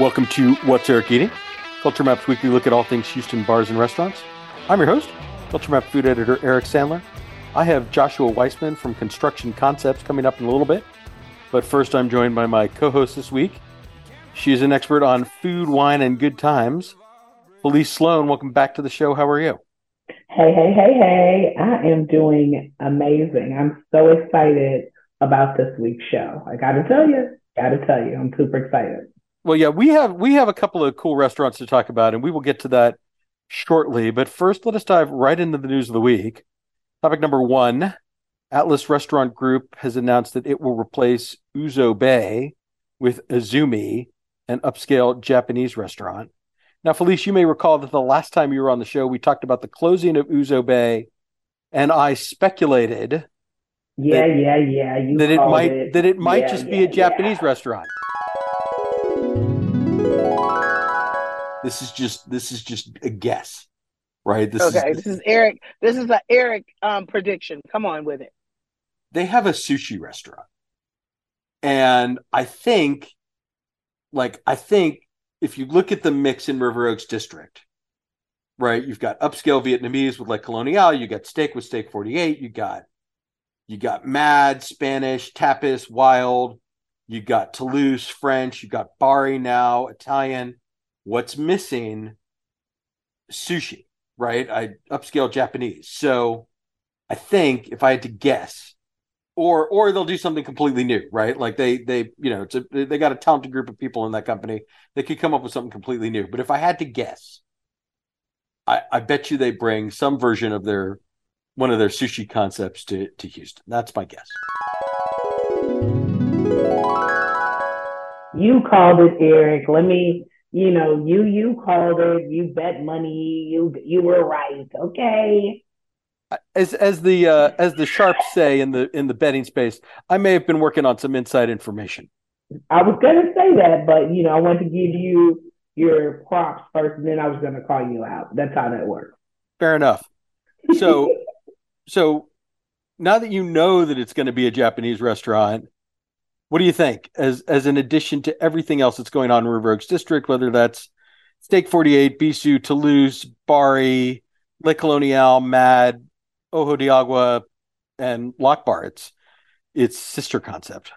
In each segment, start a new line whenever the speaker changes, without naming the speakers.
Welcome to What's Eric Eating? Culture Map's weekly look at all things Houston bars and restaurants. I'm your host, Culture Map food editor Eric Sandler. I have Joshua Weisman from Construction Concepts coming up in a little bit. But first, I'm joined by my co host this week. She is an expert on food, wine, and good times. Felice Sloan, welcome back to the show. How are you?
Hey, hey, hey, hey. I am doing amazing. I'm so excited about this week's show. I got to tell you, got to tell you, I'm super excited.
Well, yeah, we have we have a couple of cool restaurants to talk about, and we will get to that shortly. But first, let us dive right into the news of the week. Topic number one: Atlas Restaurant Group has announced that it will replace Ouzo Bay with Azumi, an upscale Japanese restaurant. Now, Felice, you may recall that the last time you were on the show, we talked about the closing of Ouzo Bay, and I speculated.
Yeah, that, yeah, yeah.
That it might it. that it might yeah, just yeah, be a Japanese yeah. restaurant. This is just this is just a guess, right?
This okay, is, this is Eric. This is an Eric um, prediction. Come on with it.
They have a sushi restaurant, and I think, like, I think if you look at the mix in River Oaks District, right, you've got upscale Vietnamese with like Colonial, you got steak with Steak Forty Eight, you got you got Mad Spanish, Tapas, Wild, you got Toulouse French, you got Bari now Italian What's missing? Sushi, right? I upscale Japanese. So I think if I had to guess, or or they'll do something completely new, right? Like they they you know a, they got a talented group of people in that company. They could come up with something completely new. But if I had to guess, I, I bet you they bring some version of their one of their sushi concepts to to Houston. That's my guess.
You called it, Eric. Let me you know, you you called it, you bet money, you you were right. Okay.
As as the uh, as the sharps say in the in the betting space, I may have been working on some inside information.
I was gonna say that, but you know, I want to give you your props first, and then I was gonna call you out. That's how that works.
Fair enough. So, so now that you know that it's going to be a Japanese restaurant, what do you think as as an addition to everything else that's going on in River Oaks District, whether that's Steak 48, Bisou, Toulouse, Bari, Le Colonial, Mad, Ojo de Agua, and Loch Bar. It's it's sister concept.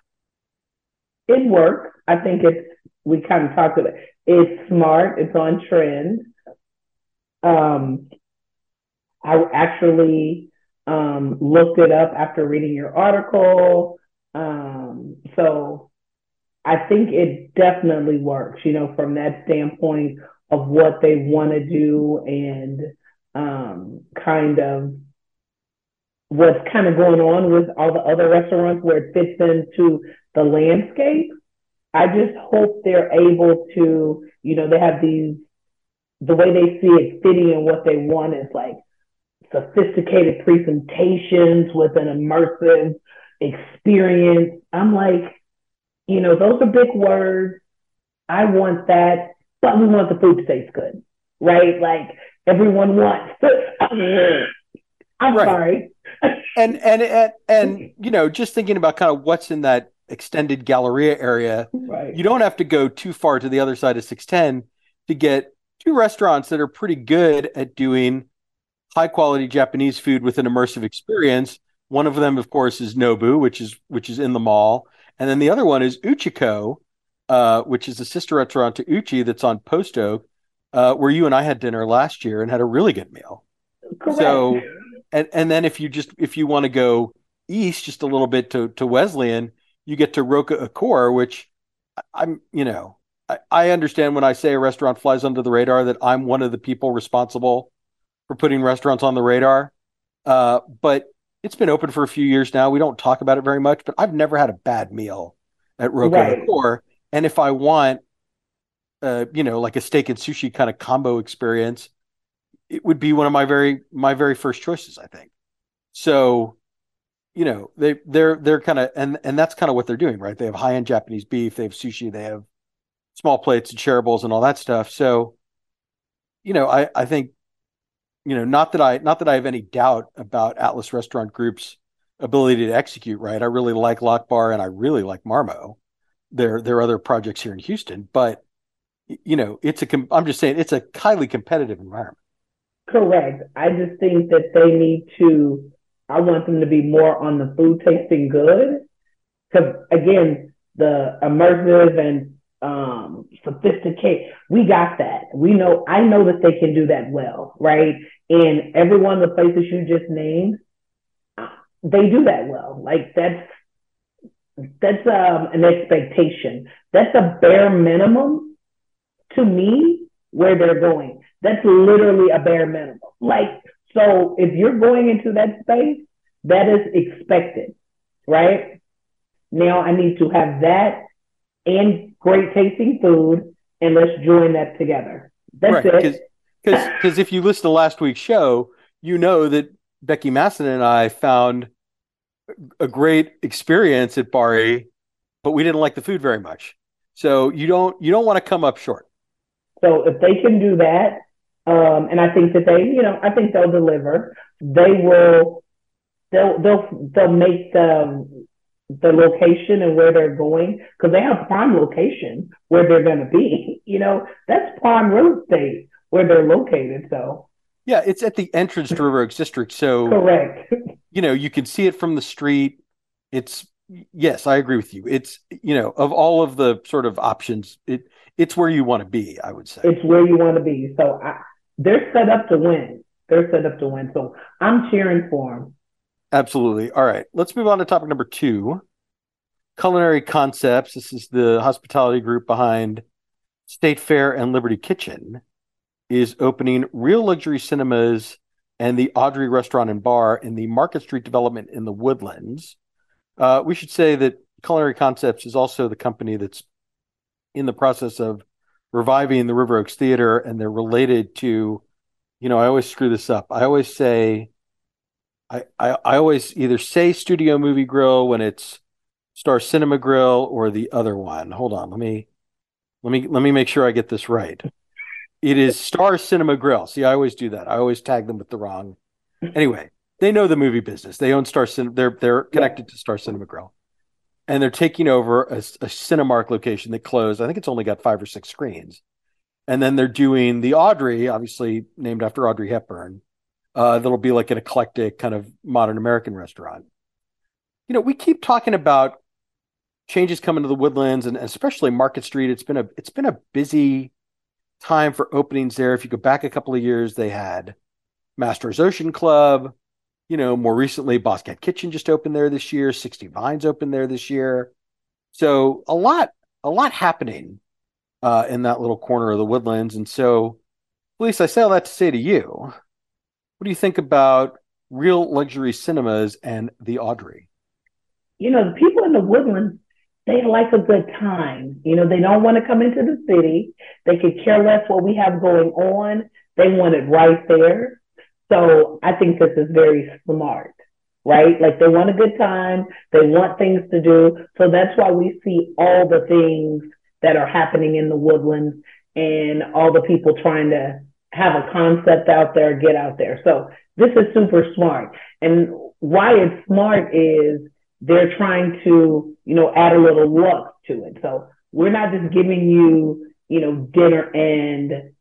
It works. I think it's we kind of talked about it. It's smart, it's on trend. Um I actually um looked it up after reading your article. Um, so I think it definitely works, you know, from that standpoint of what they want to do and um, kind of what's kind of going on with all the other restaurants where it fits into the landscape. I just hope they're able to, you know, they have these, the way they see it fitting in what they want is like sophisticated presentations with an immersive experience. I'm like, you know, those are big words. I want that, but we want the food to taste good, right? Like everyone wants. I'm right. sorry.
and, and and and you know, just thinking about kind of what's in that extended Galleria area, right. you don't have to go too far to the other side of 610 to get two restaurants that are pretty good at doing high quality Japanese food with an immersive experience one of them, of course, is Nobu, which is which is in the mall, and then the other one is Uchiko, uh, which is a sister restaurant to Uchi that's on Post Oak, uh, where you and I had dinner last year and had a really good meal.
Correct.
So, and and then if you just if you want to go east just a little bit to to Weslayan, you get to Roka Akor, which I'm you know I, I understand when I say a restaurant flies under the radar that I'm one of the people responsible for putting restaurants on the radar. Uh, but it's been open for a few years now. We don't talk about it very much, but I've never had a bad meal at Roka right. before. And if I want, uh, you know, like a steak and sushi kind of combo experience, it would be one of my very my very first choices. I think. So, you know, they they're they're kind of and and that's kind of what they're doing, right? They have high end Japanese beef, they have sushi, they have small plates and shareables and all that stuff. So, you know, I I think you know, not that I not that I have any doubt about Atlas Restaurant Group's ability to execute right. I really like Loch Bar and I really like Marmo. There there are other projects here in Houston, but you know, it's a. I'm just saying it's a highly competitive environment.
Correct. I just think that they need to. I want them to be more on the food tasting good, because again, the immersive and um, sophisticated. We got that. We know. I know that they can do that well, right? And every one of the places you just named, they do that well. Like that's that's um, an expectation. That's a bare minimum to me where they're going. That's literally a bare minimum. Like so, if you're going into that space, that is expected, right? Now I need to have that and great tasting food, and let's join that together. That's right, it.
Because if you listen to last week's show, you know that Becky Masson and I found a great experience at Bari, but we didn't like the food very much. So you don't you don't want to come up short.
So if they can do that, um, and I think that they, you know, I think they'll deliver. They will. They'll they'll they'll make the the location and where they're going because they have prime location where they're going to be. You know, that's prime real estate where they're located. So
yeah, it's at the entrance to River Oaks District. So
correct.
You know, you can see it from the street. It's yes, I agree with you. It's you know, of all of the sort of options, it it's where you want to be. I would say
it's where you want to be. So I, they're set up to win. They're set up to win. So I'm cheering for them.
Absolutely. All right, let's move on to topic number two. Culinary Khancepts. This is the hospitality group behind State Fair and Liberty Kitchen. Is opening Reel Luxury Cinemas and the Audrey Restaurant and Bar in the Market Street development in the Woodlands. Uh, we should say that Culinary Khancepts is also the company that's in the process of reviving the River Oaks Theater, and they're related to, you know, I always screw this up. I always say, I, I, I always either say Studio Movie Grill when it's Star Cinema Grill or the other one. Hold on, let me let me let me make sure I get this right. It is Star Cinema Grill. See, I always do that. I always tag them with the wrong. Anyway, they know the movie business. They own Star Cinema. They're they're connected yeah. to Star Cinema Grill, and they're taking over a, a Cinemark location that closed. I think it's only got five or six screens, and then they're doing the Audrey, obviously named after Audrey Hepburn. Uh, that'll be like an eclectic kind of modern American restaurant. You know, we keep talking about changes coming to the woodlands and especially Market Street. It's been a it's been a busy time for openings there. If you go back a couple of years, they had Mastro's Ocean Club. You know, more recently, Bosscat Kitchen just opened there this year. Sixty Vines opened there this year. So a lot, a lot happening uh, in that little corner of the woodlands. And so, Felice, I say all that to say to you, what do you think about Reel Luxury Cinemas and the Audrey?
You know, the people in the woodlands they like a good time. You know, they don't want to come into the city. They could care less what we have going on. They want it right there. So I think this is very smart, right? Like they want a good time. They want things to do. So that's why we see all the things that are happening in the woodlands and all the people trying to have a concept out there, get out there. So this is super smart. And why it's smart is they're trying to, you know, add a little luck to it. So we're not just giving you, you know, dinner and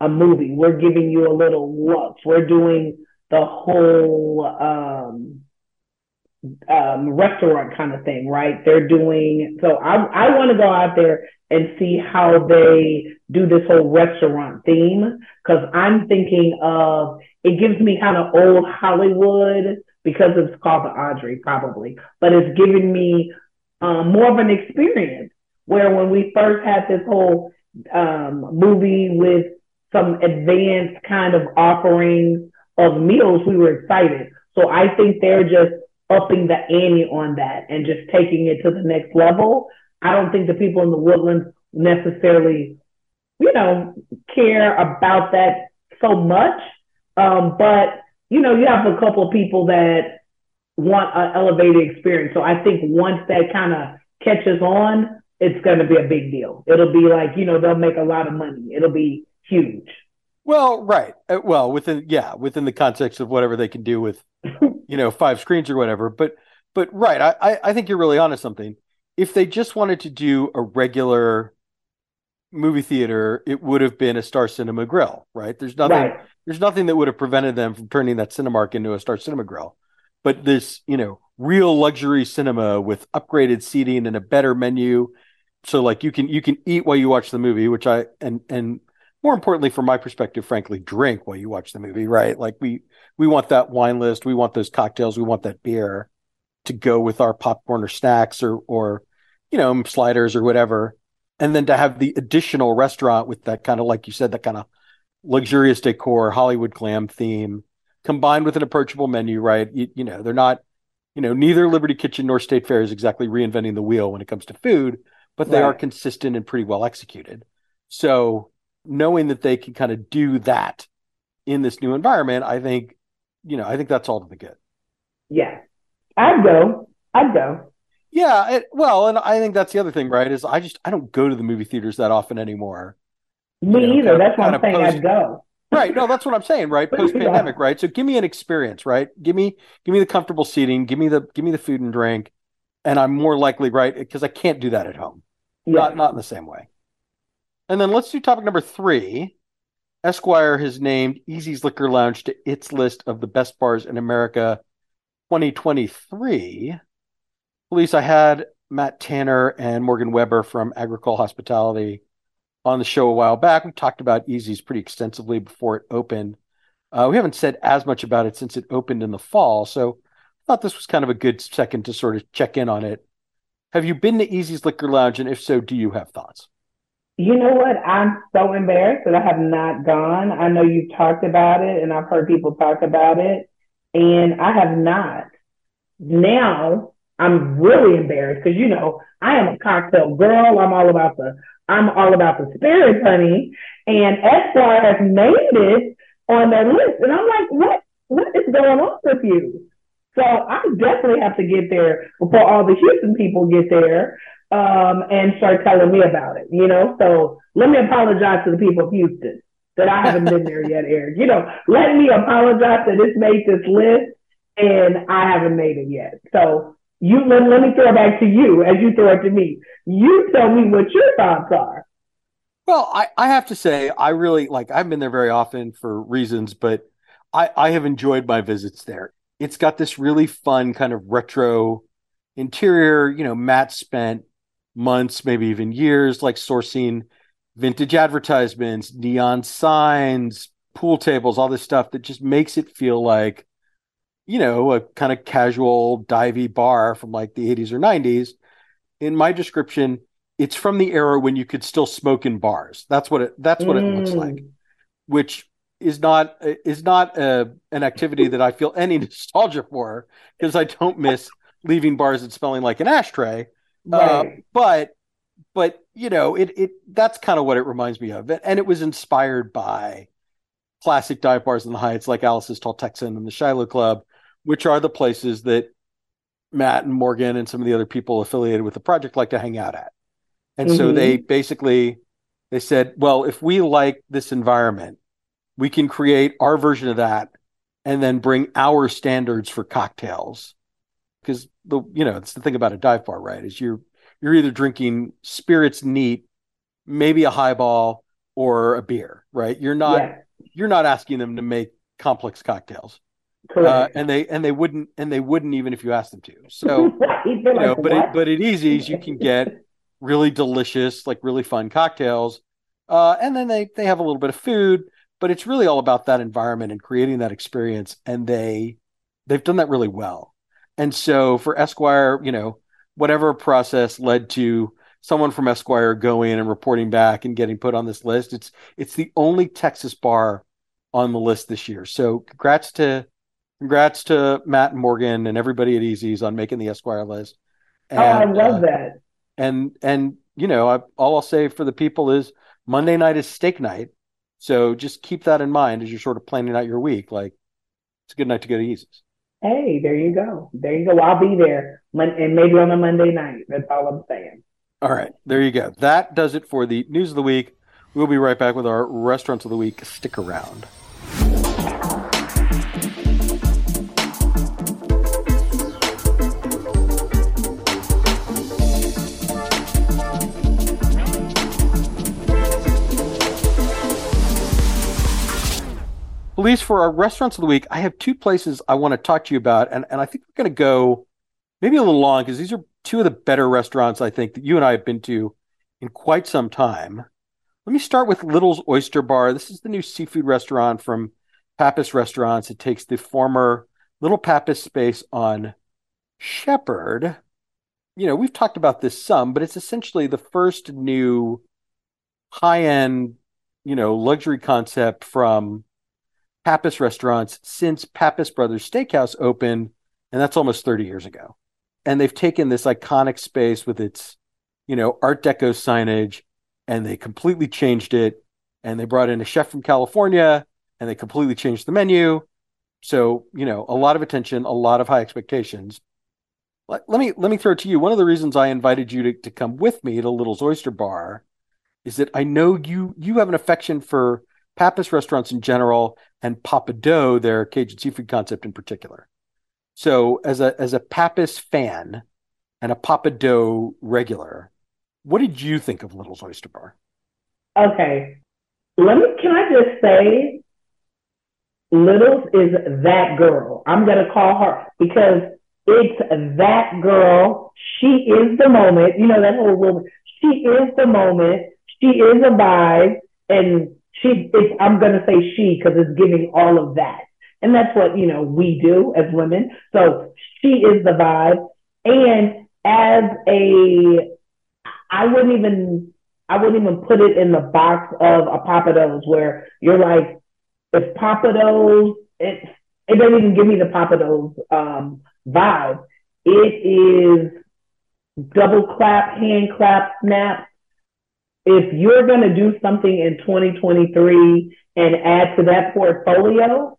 a movie. We're giving you a little luck. We're doing the whole um, um, restaurant kind of thing, right? They're doing so. I I want to go out there and see how they do this whole restaurant theme because I'm thinking of it gives me kind of old Hollywood because it's called the Audrey, probably, but it's giving me um, more of an experience. Where when we first had this whole um, movie with some advanced kind of offerings of meals, we were excited. So I think they're just upping the ante on that and just taking it to the next level. I don't think the people in the woodlands necessarily, you know, care about that so much. Um, but you know, you have a couple of people that want an elevated experience. So I think once that kind of catches on, it's going to be a big deal. It'll be like, you know, they'll make a lot of money. It'll be huge.
Well, right. Uh, well, within yeah, within the context of whatever they can do with, you know, five screens or whatever. But but right, I I think you're really onto something. If they just wanted to do a regular movie theater, it would have been a Star Cinema Grill, right? There's nothing
Right.
there's nothing that would have prevented them from turning that Cinemark into a Star Cinema Grill. But this, you know, real luxury cinema with upgraded seating and a better menu, so like you can you can eat while you watch the movie, which I and and more importantly from my perspective, frankly, drink while you watch the movie, right? Like we we want that wine list, we want those cocktails, we want that beer to go with our popcorn or snacks or or you know sliders or whatever, and then to have the additional restaurant with that kind of like you said that kind of luxurious decor, Hollywood glam theme, combined with an approachable menu, right? You, you know, they're not, you know, neither Liberty Kitchen nor State Fair is exactly reinventing the wheel when it comes to food, but they are consistent and pretty well executed. So knowing that they can kind of do that in this new environment, I think, you know, I think that's all to the good.
Yeah. I'd go. I'd go.
Yeah, it, well, and I think that's the other thing, right? Is I just I don't go to the movie theaters that often anymore.
Me
You know,
either. That's
kind
I'm saying
post-
I'd go.
Right. No, that's what I'm saying, right? Post pandemic, right? So give me an experience, right? Give me give me the comfortable seating, give me the give me the food and drink, and I'm more likely, right? Because I can't do that at home.
Yeah.
Not not in the same way. And then let's do topic number three. Esquire has named EZ's Liquor Lounge to its list of the best bars in America 2023. Felice, I had Matt Tanner and Morgan Weber from Agricole Hospitality on the show a while back. We talked about EZ's pretty extensively before it opened. Uh, we haven't said as much about it since it opened in the fall, so I thought this was kind of a good second to sort of check in on it. Have you been to EZ's Liquor Lounge, and if so, do you have thoughts?
You know what? I'm so embarrassed that I have not gone. I know you've talked about it and I've heard people talk about it, and I have not. Now I'm really embarrassed because you know I am a cocktail girl. I'm all about the I'm all about the spirits, honey. And Esquire has made it on their list, and I'm like, what? What is going on with you? So I definitely have to get there before all the Houston people get there um, and start telling me about it. You know, so let me apologize to the people of Houston that I haven't been there yet, Eric. You know, let me apologize that this made this list and I haven't made it yet. So you let, let me throw it back to you as you throw it to me. You tell me what your thoughts are.
Well, I, I have to say, I really like, I've been there very often for reasons, but I, I have enjoyed my visits there. It's got this really fun kind of retro interior. You know, Matt spent months, maybe even years, like sourcing vintage advertisements, neon signs, pool tables, all this stuff that just makes it feel like, you know, a kind of casual divey bar from like the 80s or 90s. In my description, it's from the era when you could still smoke in bars. That's what it that's what it looks
Mm.
like, which is not is not uh an activity that I feel any nostalgia for because I don't miss leaving bars and smelling like an ashtray. Uh,
Right.
but but you know it it that's kind of what it reminds me of, and it was inspired by classic dive bars in the Heights like Alice's Tall Texan and the Shiloh Club, which are the places that Matt and Morgan and some of the other people affiliated with the project like to hang out at. And so
Mhm.
they basically they said, well, if we like this environment, we can create our version of that and then bring our standards for cocktails. Because the you know, it's the thing about a dive bar, right? Is you're you're either drinking spirits neat, maybe a highball or a beer, right? You're not
yeah,
you're not asking them to make complex cocktails. Uh, and they and they wouldn't and they wouldn't even if you asked them to. So
right.
You know,
like,
but
what?
it, but at EZ's you can get really delicious, like really fun cocktails, uh, and then they they have a little bit of food, but it's really all about that environment and creating that experience, and they they've done that really well. And so for Esquire, you know, whatever process led to someone from Esquire going and reporting back and getting put on this list, it's it's the only Texas bar on the list this year. So congrats to congrats to Matt and Morgan and everybody at EZ's on making the Esquire list.
oh, I love
uh,
that.
and and you know, I, all I'll say for the people is Monday night is steak night, so just keep that in mind as you're sort of planning out your week. Like, it's a good night to go to EZ's.
Hey, there you go. There you go. I'll be there, and maybe on a Monday night. That's all I'm saying.
All right, there you go. That does it for the news of the week. We'll be right back with our restaurants of the week. Stick around. Felice, for our restaurants of the week, I have two places I want to talk to you about, and, and I think we're going to go maybe a little long because these are two of the better restaurants I think that you and I have been to in quite some time. Let me start with Little's Oyster Bar. This is the new seafood restaurant from Pappas Restaurants. It takes the former Little Pappas space on Shepherd. You know, we've talked about this some, but it's essentially the first new high end, you know, luxury concept from Pappas restaurants since Pappas Brothers Steakhouse opened, and that's almost 30 years ago. And they've taken this iconic space with its, you know, Art Deco signage, and they completely changed it. And they brought in a chef from California, and they completely changed the menu. So, you know, a lot of attention, a lot of high expectations. Let, let me let me throw it to you. One of the reasons I invited you to, to come with me to Little's Oyster Bar is that I know you you have an affection for Pappas restaurants in general and Pappadeaux, their Cajun seafood concept in particular. So, as a as a Pappas fan and a Pappadeaux regular, what did you think of Little's Oyster Bar?
Okay, let me. Can I just say, Little's is that girl. I'm gonna call her because it's that girl. She is the moment. You know that whole woman. She is the moment. She is a vibe, and she, I'm going to say she because it's giving all of that. And that's what, you know, we do as women. So she is the vibe. And as a, I wouldn't even, I wouldn't even put it in the box of a Pappadeaux where you're like, if Pappadeaux, it, it doesn't even give me the Pappadeaux um, vibe. It is double clap, hand clap, snap, if you're going to do something in 2023 and add to that portfolio,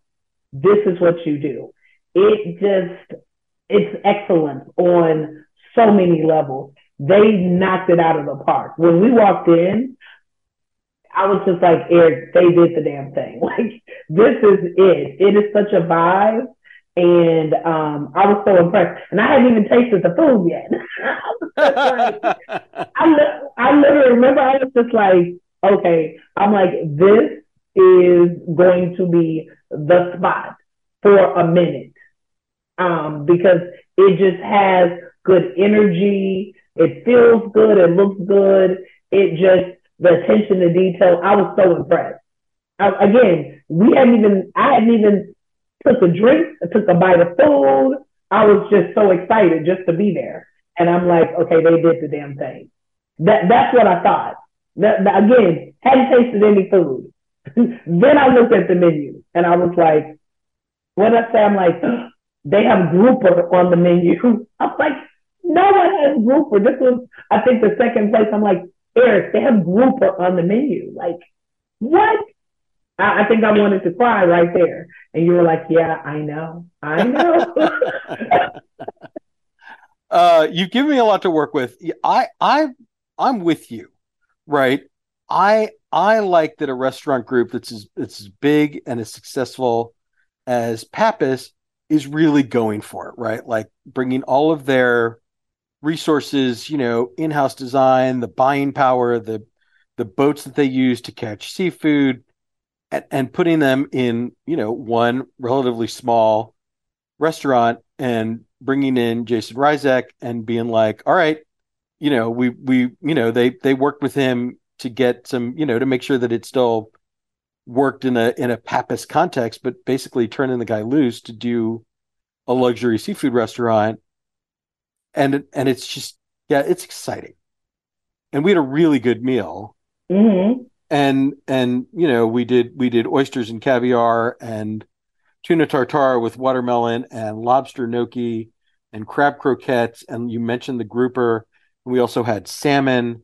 this is what you do. It just, it's excellent on so many levels. They knocked it out of the park. When we walked in, I was just like, Eric, they did the damn thing. Like, this is it. It is such a vibe. And um, I was so impressed. And I hadn't even tasted the food yet. I, li- I literally remember I was just like, okay, I'm like, this is going to be the spot for a minute. Um, because it just has good energy. It feels good. It looks good. It just, the attention to detail. I was so impressed. I, again, we hadn't even, I hadn't even took a drink, I took a bite of food. I was just so excited just to be there. And I'm like, okay, they did the damn thing. That that's what I thought. That, that again, hadn't tasted any food. then I looked at the menu and I was like, what I say? I'm like, they have grouper on the menu. I'm like, no one has grouper. This was, I think, the second place. I'm like, Eric, they have grouper on the menu. Like, what? I, I think I wanted to cry right there. And you were like, yeah, I know. I know.
uh, you've given me a lot to work with. I, I, I'm with you, right? I, I like that a restaurant group that's as, that's as big and as successful as Pappas is really going for it, right? Like bringing all of their resources, you know, in-house design, the buying power, the the boats that they use to catch seafood, and, and putting them in you know one relatively small restaurant and bringing in Jason Ryczek and being like, all right, you know, we we you know they they worked with him to get some you know to make sure that it still worked in a in a Pappas context, but basically turning the guy loose to do a luxury seafood restaurant, and and it's just yeah, it's exciting, and we had a really good meal.
Mm-hmm
and and you know we did we did oysters and caviar and tuna tartare with watermelon and lobster gnocchi and crab croquettes. And you mentioned the grouper. We also had salmon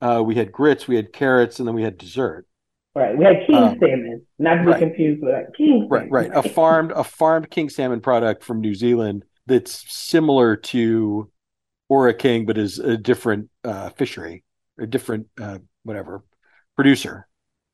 uh, we had grits we had carrots and then we had dessert.
Right. We had king um, salmon not to be right. confused with that king
right right. A farmed a farmed king salmon product from new zealand that's similar to ora king but is a different uh, fishery a different uh, whatever producer.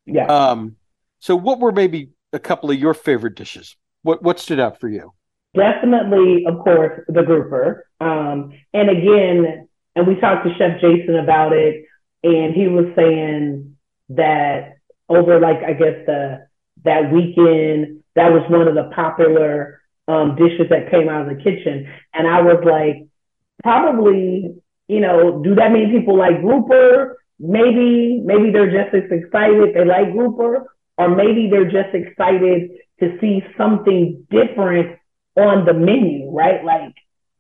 Yeah.
Um, so what were maybe a couple of your favorite dishes? What what stood out for you?
Definitely, of course, the grouper. Um, and again, and we talked to Chef Jason about it, and he was saying that over like I guess the that weekend. That was one of the popular um, dishes that came out of the kitchen. And I was like, probably, you know, do that mean people like grouper? Maybe, maybe they're just as excited they like grouper, or maybe they're just excited to see something different on the menu, right? Like,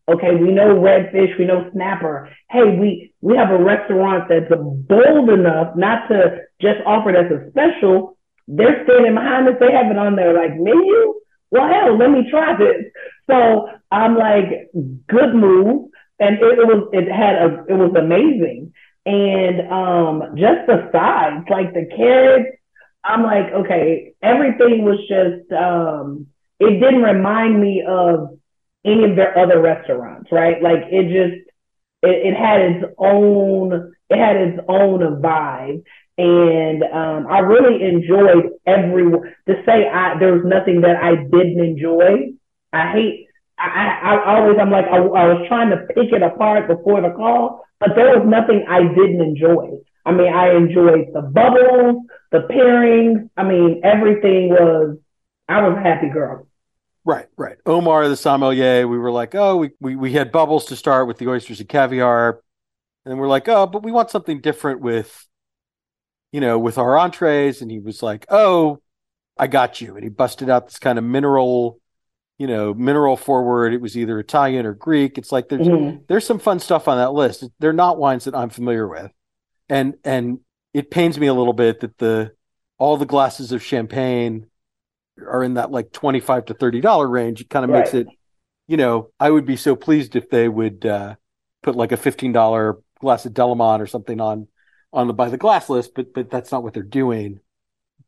okay, we know redfish, we know snapper. Hey, we we have a restaurant that's bold enough not to just offer it as a special. They're standing behind us. They have it on their like menu. Well, hell, let me try this. So I'm like, good move, and it, it was it had a it was amazing, and um just the sides, like the carrots. I'm like, okay, everything was just um it didn't remind me of any of their other restaurants, right? Like it just it, it had its own it had its own vibe. And um, I really enjoyed every to say I there was nothing that I didn't enjoy. I hate I, I always I'm like I, I was trying to pick it apart before the call, but there was nothing I didn't enjoy. I mean, I enjoyed the bubbles, the pairings. I mean, everything was. I was a happy girl.
Right, right. Omar the sommelier, we were like, oh, we, we, we had bubbles to start with the oysters and caviar. And we're like, oh, but we want something different with, you know, with our entrees. And he was like, oh, I got you. And he busted out this kind of mineral, you know, mineral forward. It was either Italian or Greek. It's like there's mm-hmm. there's some fun stuff on that list. They're not wines that I'm familiar with. And and it pains me a little bit that the all the glasses of champagne are in that like 25 to 30 dollar range it kind of right. makes it you know i would be so pleased if they would uh, put like a 15 dollar glass of delimont or something on on the by the glass list but but that's not what they're doing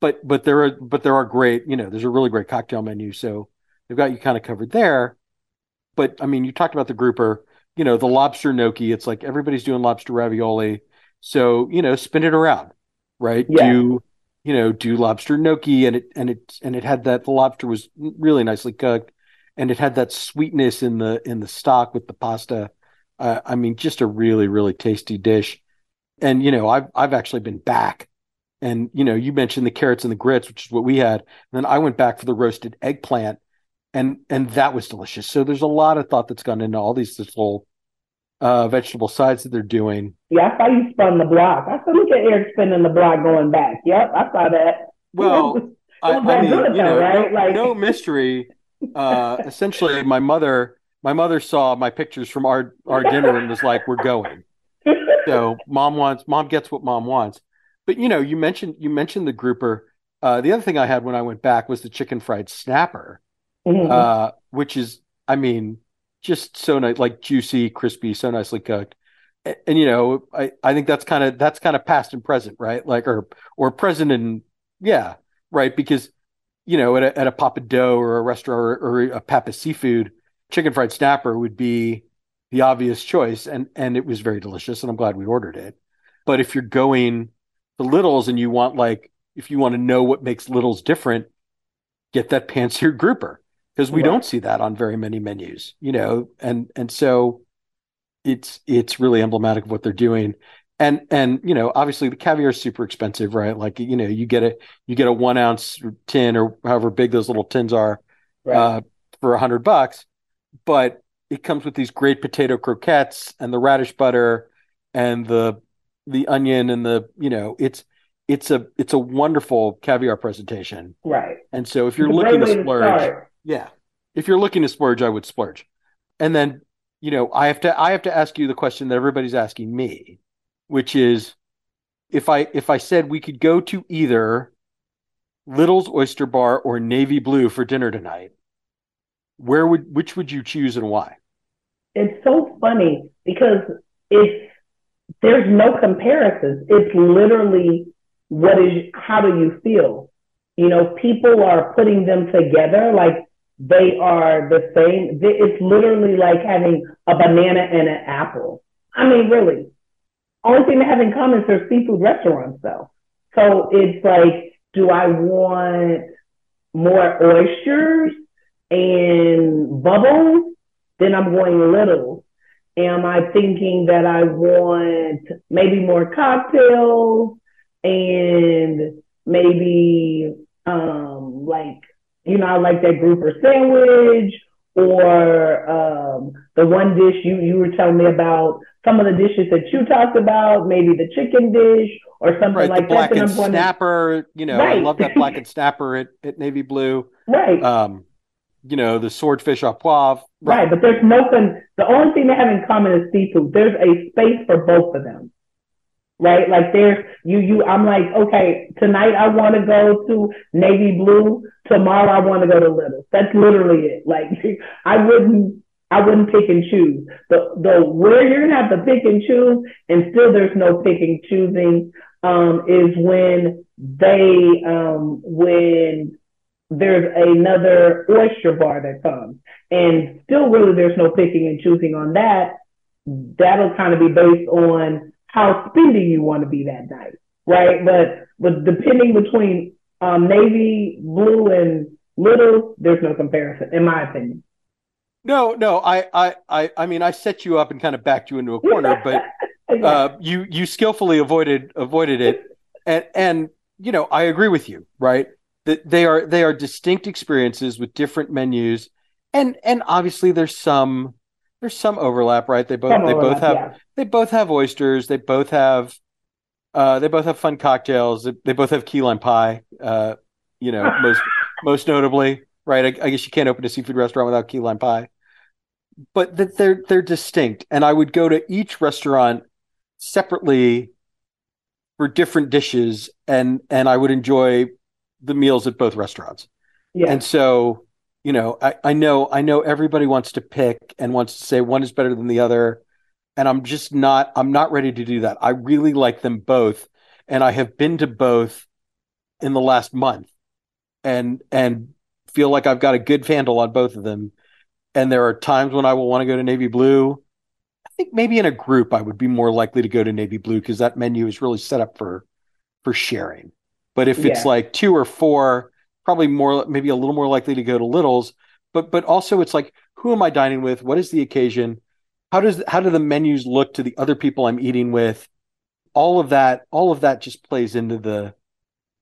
but but there are but there are great you know there's a really great cocktail menu so they've got you kind of covered there but i mean you talked about the grouper you know the lobster gnocchi it's like everybody's doing lobster ravioli so you know spin it around right yeah. do you know, do lobster gnocchi, and it and it and it had that the lobster was really nicely cooked, and it had that sweetness in the in the stock with the pasta. Uh, I mean, just a really really tasty dish. And you know, I've I've actually been back, and you know, you mentioned the carrots and the grits, which is what we had. And then I went back for the roasted eggplant, and and that was delicious. So there's a lot of thought that's gone into all these this little uh, vegetable sides that they're doing.
Yeah, I saw you spun the block. I saw look at Eric spinning the block going back. Yep, I saw that.
Well, I, I mean, you know, right? no, like... no mystery. Uh, essentially, my mother, my mother saw my pictures from our our dinner and was like, "We're going." So, mom wants, mom gets what mom wants. But you know, you mentioned you mentioned the grouper. Uh, the other thing I had when I went back was the chicken fried snapper, mm-hmm. uh, which is, I mean, just so nice, like juicy, crispy, so nicely cooked. And, and you know, I, I think that's kind of that's kind of past and present, right? Like or or present and yeah, right? Because you know, at a, at a Pappadeaux or a restaurant or, or a Pappas Seafood, chicken fried snapper would be the obvious choice, and and it was very delicious, and I'm glad we ordered it. But if you're going to Littles and you want like if you want to know what makes Littles different, get that pan-seared grouper because we right. don't see that on very many menus, you know, and and so it's it's really emblematic of what they're doing. And and you know, obviously the caviar is super expensive, right? Like you know, you get a you get a one ounce tin or however big those little tins are right. uh, for a hundred bucks, but it comes with these great potato croquettes and the radish butter and the the onion and the you know it's it's a it's a wonderful caviar presentation
right
and so if you're looking to splurge yeah. If you're looking to splurge, I would splurge. And then, you know, I have to I have to ask you the question that everybody's asking me, which is if I if I said we could go to either Little's Oyster Bar or Navy Blue for dinner tonight, where would which would you choose and why?
It's so funny because it's there's no comparisons. It's literally what is how do you feel? You know, people are putting them together like they are the same. It's literally like having a banana and an apple. I mean, really. Only thing they have in common is their seafood restaurants, though. So it's like, do I want more oysters and bubbles? Then I'm going little. Am I thinking that I want maybe more cocktails and maybe um, like, you know, I like that grouper sandwich or um, the one dish you, you were telling me about, some of the dishes that you talked about, maybe the chicken dish or something
right,
like
the black
that.
and snapper, to... you know, right. I love that black and snapper at, at Navy Blue.
Right.
Um, you know, the swordfish au poivre.
Right. right, but there's nothing, the only thing they have in common is seafood. There's a space for both of them right? Like there's you you I'm like, okay, tonight I want to go to navy blue, tomorrow I want to go to little. That's literally it. Like I wouldn't I wouldn't pick and choose. The the where you're gonna have to pick and choose and still there's no picking choosing um is when they um when there's another oyster bar that comes. And still really there's no picking and choosing on that. That'll kind of be based on how spending you want to be that night, right? But but depending between um, navy blue and little, there's no comparison, in my opinion.
No, no, I, I, I, I mean, I set you up and kind of backed you into a corner, but uh, you, you skillfully avoided avoided it, and and you know, I agree with you, right? That they are they are distinct experiences with different menus, and and obviously there's some there's some overlap, right? They both some they overlap, both have yeah. They both have oysters. They both have uh, they both have fun cocktails. They, they both have key lime pie. Uh, you know, most most notably, right? I, I, guess you can't open a seafood restaurant without key lime pie. But that they're they're distinct, and I would go to each restaurant separately for different dishes, and and I would enjoy the meals at both restaurants. Yeah. And so you know, I, I know I know everybody wants to pick and wants to say one is better than the other. And I'm just not I'm not ready to do that. I really like them both. And I have been to both in the last month and and feel like I've got a good handle on both of them. And there are times when I will want to go to Navy Blue. I think maybe in a group I would be more likely to go to Navy Blue because that menu is really set up for for sharing. But if yeah. it's like two or four, probably more maybe a little more likely to go to littles but but also it's like who am i dining with what is the occasion how does how do the menus look to the other people i'm eating with? All of that all of that just plays into the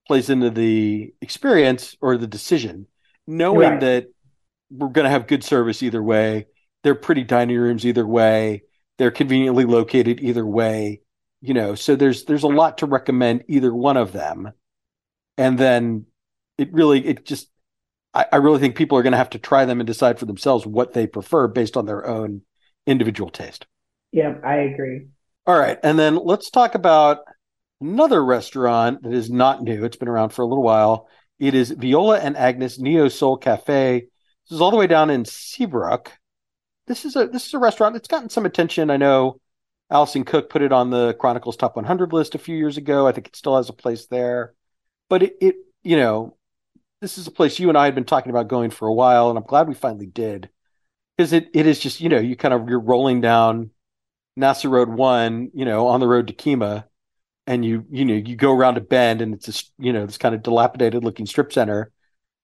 plays into the experience or the decision knowing right. that we're going to have good service either way. They're pretty dining rooms either way. They're conveniently located either way you know so there's there's a lot to recommend either one of them. And then it really it just I, I really think people are going to have to try them and decide for themselves what they prefer based on their own individual taste.
Yeah, I agree.
All right, and then let's talk about another restaurant that is not new. It's been around for a little while. It is Viola and Agnes Neo Soul Cafe. This is all the way down in Seabrook. This is a this is a restaurant that's gotten some attention. I know Alison Cook put it on the Chronicles Top 100 list a few years ago. I think it still has a place there. But it, it you know, this is a place you and I had been talking about going for a while, and I'm glad we finally did. Because it, it is just, you know, you kind of you're rolling down NASA Road one, you know, on the road to Kemah, and you you know, you go around a bend and it's this, you know, this kind of dilapidated looking strip center,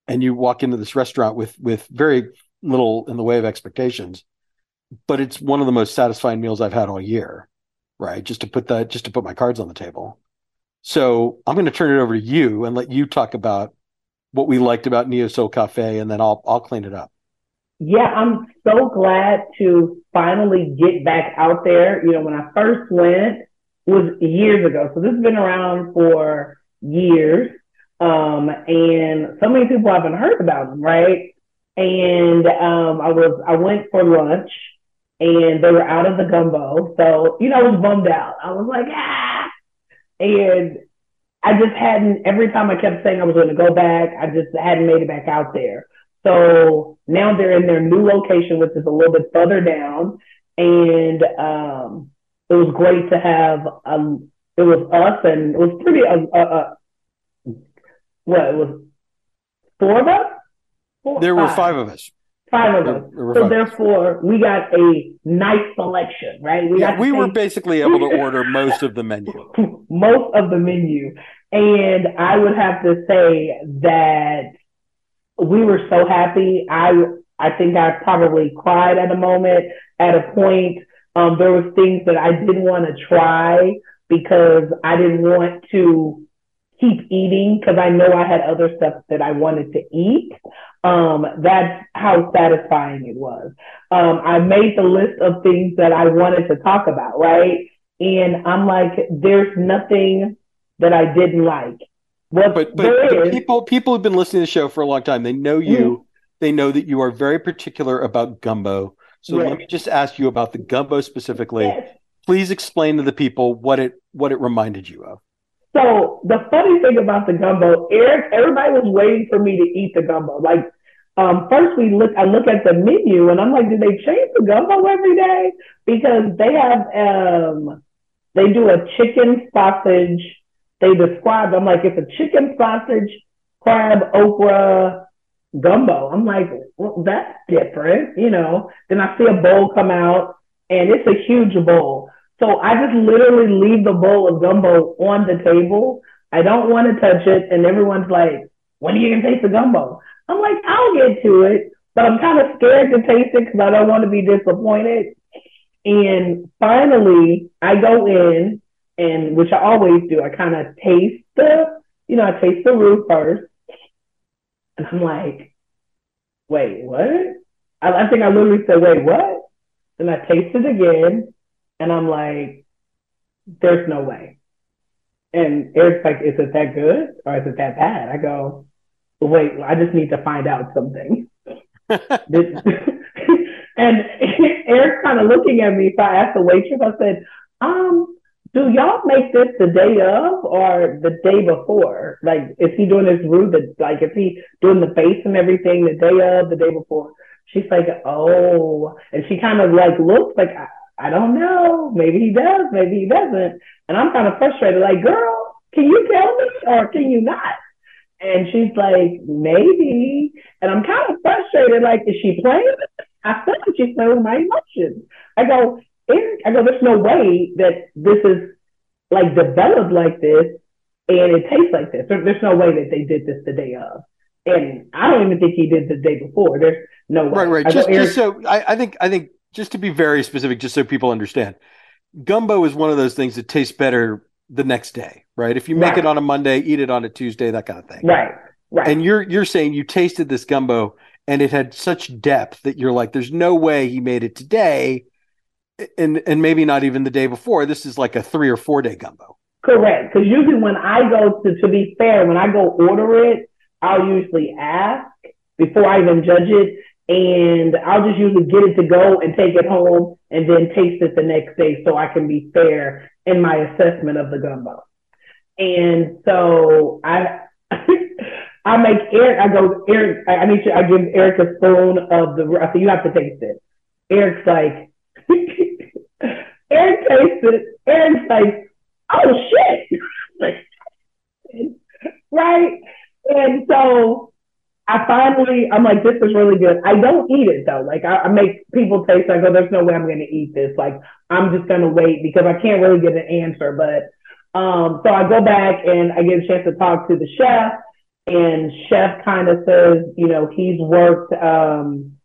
and you walk into this restaurant with with very little in the way of expectations. But it's one of the most satisfying meals I've had all year, right? Just to put that just to put my cards on the table. So I'm going to turn it over to you and let you talk about what we liked about Neo Soul Cafe, and then I'll I'll clean it up.
Yeah, I'm so glad to finally get back out there. You know, when I first went was years ago, so this has been around for years, um, and so many people haven't heard about them, right? And um, I was I went for lunch, and they were out of the gumbo, so you know I was bummed out. I was like, ah, and I just hadn't, every time I kept saying I was going to go back, I just hadn't made it back out there. So now they're in their new location, which is a little bit further down. And um, it was great to have, um, it was us and it was pretty, uh, uh, uh what, it was four of us?
Four, there were five of us.
Five of us. So therefore, we got a nice selection, right?
We, yeah, we were basically able to order most of the menu.
most of the menu. And I would have to say that we were so happy. I I think I probably cried at a moment. At a point, um, there was things that I didn't want to try because I didn't want to keep eating because I know I had other stuff that I wanted to eat. Um, that's how satisfying it was. Um, I made the list of things that I wanted to talk about, right? And I'm like, there's nothing that I didn't like.
What but, but, but people people have been listening to the show for a long time. They know you. Mm-hmm. They know that you are very particular about gumbo. So yes. let me just ask you about the gumbo specifically. Yes. Please explain to the people what it what it reminded you of.
So the funny thing about the gumbo, Eric, everybody was waiting for me to eat the gumbo. Like, um, first we look, I look at the menu and I'm like, do they change the gumbo every day? Because they have, um, they do a chicken sausage. They describe, I'm like, it's a chicken sausage, crab, okra, gumbo. I'm like, well, that's different, you know. Then I see a bowl come out and it's a huge bowl. So I just literally leave the bowl of gumbo on the table. I don't want to touch it. And everyone's like, when are you to taste the gumbo? I'm like, I'll get to it, but I'm kind of scared to taste it because I don't want to be disappointed. And finally, I go in and which I always do, I kind of taste the, you know, I taste the roux first. And I'm like, wait, what? I, I think I literally said, wait, what? And I taste it again. And I'm like, there's no way. And Eric's like, is it that good or is it that bad? I go, wait, I just need to find out something. and Eric's kind of looking at me. So I asked the waitress, I said, um, do y'all make this the day of or the day before? Like, is he doing his roux? Like, is he doing the face and everything the day of, the day before? She's like, oh, and she kind of like looks like, I don't know. Maybe he does, maybe he doesn't. And I'm kind of frustrated, like, girl, can you tell me or can you not? And she's like, maybe. And I'm kind of frustrated, like, is she playing? I feel like she's playing with my emotions. I go, Eric, I go, there's no way that this is like developed like this and it tastes like this. There, there's no way that they did this the day of. And I don't even think he did the day before. There's no way.
Right, right. Just, just so I, I think I think just to be very specific, just so people understand, gumbo is one of those things that tastes better the next day, right? If you make right. it on a Monday, eat it on a Tuesday, that kind of thing.
Right. Right.
And you're you're saying you tasted this gumbo and it had such depth that you're like, there's no way he made it today, and and maybe not even the day before. This is like a three or four day gumbo.
Correct. Because usually when I go to to be fair, when I go order it, I'll usually ask before I even judge it and I'll just usually get it to go and take it home and then taste it the next day so I can be fair in my assessment of the gumbo. And so I I make Eric I go Eric I need you I give Eric a spoon of the I say you have to taste it. Eric's like Eric tastes it. Eric's like, oh shit. right? And so I finally, I'm like, this is really good. I don't eat it though. Like I, I make people taste. I go, there's no way I'm going to eat this. Like I'm just going to wait because I can't really get an answer. But um, so I go back and I get a chance to talk to the chef, and chef kind of says, you know, he's worked um,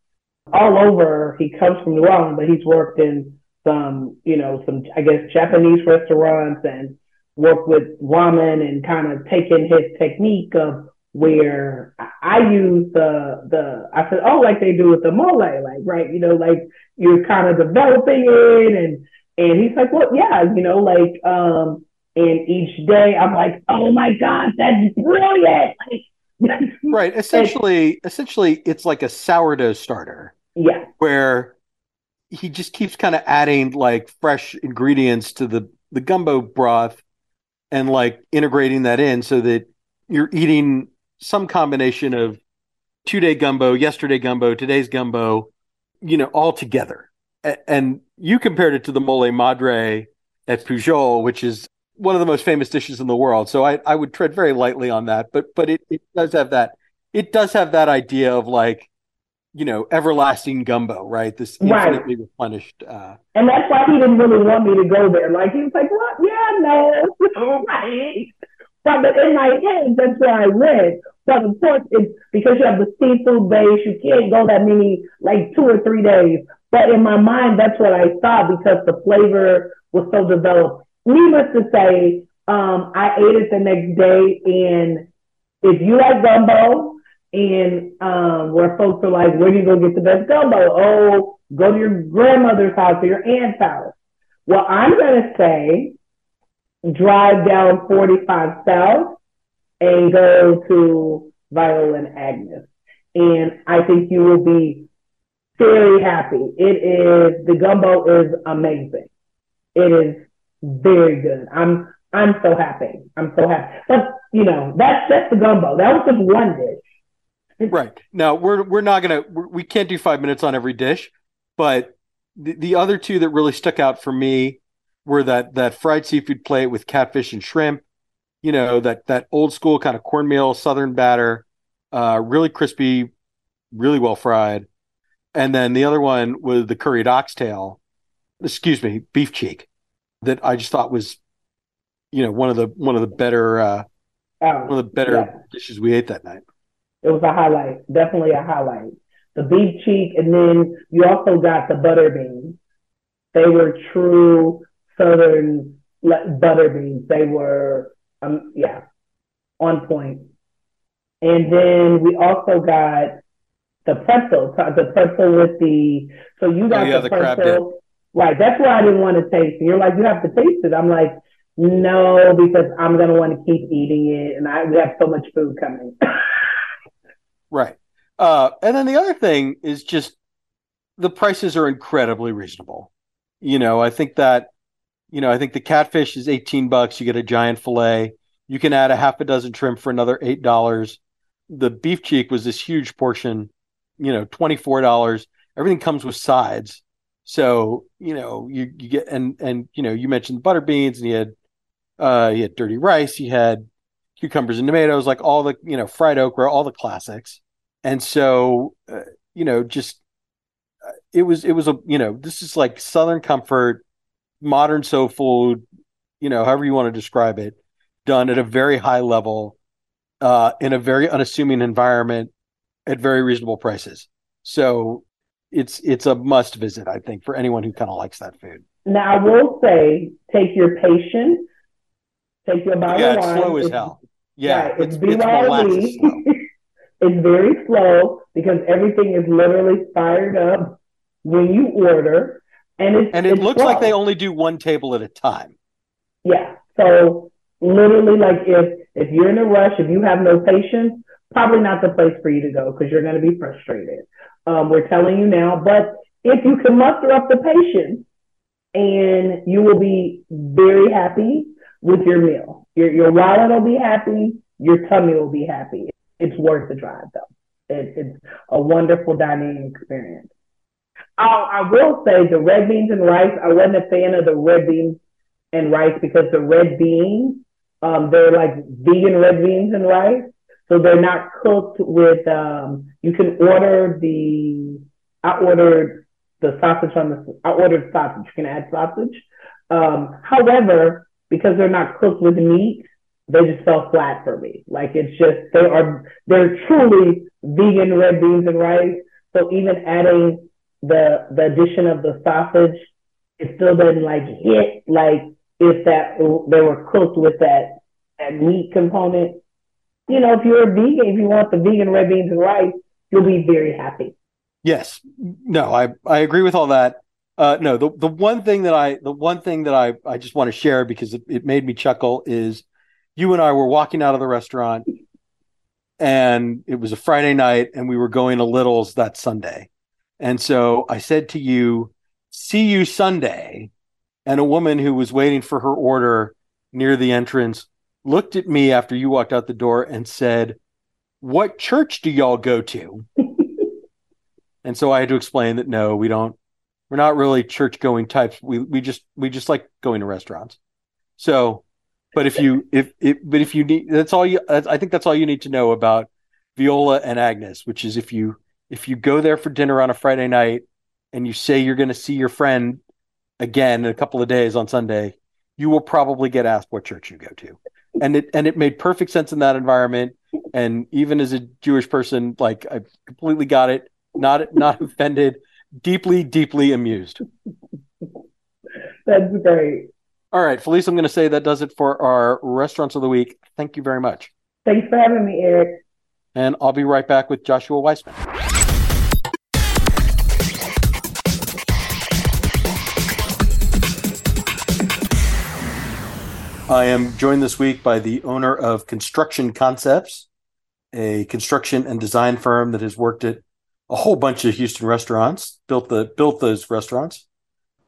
all over. He comes from New Orleans, but he's worked in some, you know, some I guess Japanese restaurants and work with ramen and kind of taking his technique of where I use the the I said, oh, like they do with the mole, like right, you know, like you're kind of developing it, and and he's like, well, yeah, you know, like um, and each day I'm like, oh my god, that's brilliant.
right. Essentially, and, essentially, it's like a sourdough starter.
Yeah.
Where he just keeps kind of adding like fresh ingredients to the the gumbo broth and like integrating that in so that you're eating some combination of two day gumbo, yesterday gumbo, today's gumbo, you know, all together. A- and you compared it to the mole madre at Pujol, which is one of the most famous dishes in the world. So I, I would tread very lightly on that, but but it, it does have that it does have that idea of like, you know, everlasting gumbo, right? This infinitely right. replenished. Uh,
and that's why he didn't really want me to go there. Like he was like, "What? Yeah, no, right." But in my head, that's where I went. But of course, it's because you have the seafood base, you can't go that many, like two or three days. But in my mind, that's what I thought because the flavor was so developed. Needless to say, Um, I ate it the next day, and if you like gumbo, and um, where folks are like, where do you go get the best gumbo? Oh, go to your grandmother's house or your aunt's house. Well, I'm gonna say drive down 45 South and go to Viola and Agnes. And I think you will be very happy. It is, the gumbo is amazing. It is very good. I'm, I'm so happy. I'm so happy. But, you know, that's just the gumbo. That was just one dish.
Right. Now, we're, we're not going to, we can't do five minutes on every dish, but the, the other two that really stuck out for me were that, that fried seafood plate with catfish and shrimp, you know, that, that old school kind of cornmeal, southern batter, uh, really crispy, really well fried. And then the other one was the curried oxtail, excuse me, beef cheek, that I just thought was, you know, one of the one of the better uh,
Oh,
one of the better
yeah.
dishes we ate that night.
It was a highlight, definitely a highlight. The beef cheek, and then you also got the butter beans. They were true southern butter beans. They were, um, yeah, on point. And then we also got the pretzel, the pretzel with the. So you got
Oh, yeah,
the
the
pretzel, right? That's why I didn't want to taste it. You're like, you have to taste it. I'm like, no, because I'm gonna want to keep eating it, and I we have so much food coming.
Right. Uh, and then the other thing is just the prices are incredibly reasonable. You know, I think that, you know, I think the catfish is 18 bucks. You get a giant fillet. You can add a half a dozen shrimp for another $8. The beef cheek was this huge portion, you know, $24. Everything comes with sides. So, you know, you, you get, and, and, you know, you mentioned butter beans and you had, uh, you had dirty rice, you had cucumbers and tomatoes, like all the, you know, fried okra, all the classics. And so, uh, you know, just uh, it was, it was a, you know, this is like Southern comfort, modern soul food, you know, however you want to describe it, done at a very high level, uh, in a very unassuming environment at very reasonable prices. So it's, it's a must visit, I think, for anyone who kind of likes that food.
Now I will say, take your patience, take your bottle
Yeah,
of
it's
wine.
slow as hell. Yeah,
right,
it's,
it's
it's molasses
BYOB.
slow.
it's very slow because everything is literally fired up when you order, and it's
And it
it's
looks like they only do one table at a time.
Yeah. So literally, like if if you're in a rush, if you have no patience, probably not the place for you to go because you're going to be frustrated. Um, we're telling you now, but if you can muster up the patience, and you will be very happy with your meal. Your your wallet will be happy. Your tummy will be happy. It's worth the drive, though. It, it's a wonderful dining experience. Oh, I will say the red beans and rice. I wasn't a fan of the red beans and rice because the red beans, um, they're like vegan red beans and rice. So they're not cooked with, um, you can order the, I ordered the sausage on the, I ordered sausage. You can add sausage. Um, however, because they're not cooked with meat, they just fell flat for me. Like it's just, they are, they're truly vegan red beans and rice. So even adding the, the addition of the sausage, it still doesn't like hit like if that they were cooked with that that meat component. You know, if you're a vegan, if you want the vegan red beans and rice, you'll be very happy.
Yes. No, I, I agree with all that. Uh, no, the, the one thing that I, the one thing that I, I just want to share because it, it made me chuckle is you and I were walking out of the restaurant and it was a Friday night and we were going to Little's that Sunday. And so I said to you, see you Sunday. And a woman who was waiting for her order near the entrance looked at me after you walked out the door and said, what church do y'all go to? And so I had to explain that no, we don't. We're not really church going types. We we just we just like going to restaurants. So, but if you if if but if you need that's all you I think that's all you need to know about Viola and Agnes, which is if you if you go there for dinner on a Friday night and you say you're going to see your friend again in a couple of days on Sunday, you will probably get asked what church you go to. And it and it made perfect sense in that environment. And even as a Jewish person, like I completely got it not not offended, deeply, deeply amused.
That's great.
All right, Felice, I'm going to say that does it for our restaurants of the week. Thank you very much.
Thanks for having me, Eric.
And I'll be right back with Joshua Weisman. I am joined this week by the owner of Construction Concepts, a construction and design firm that has worked at a whole bunch of Houston restaurants, built the built those restaurants.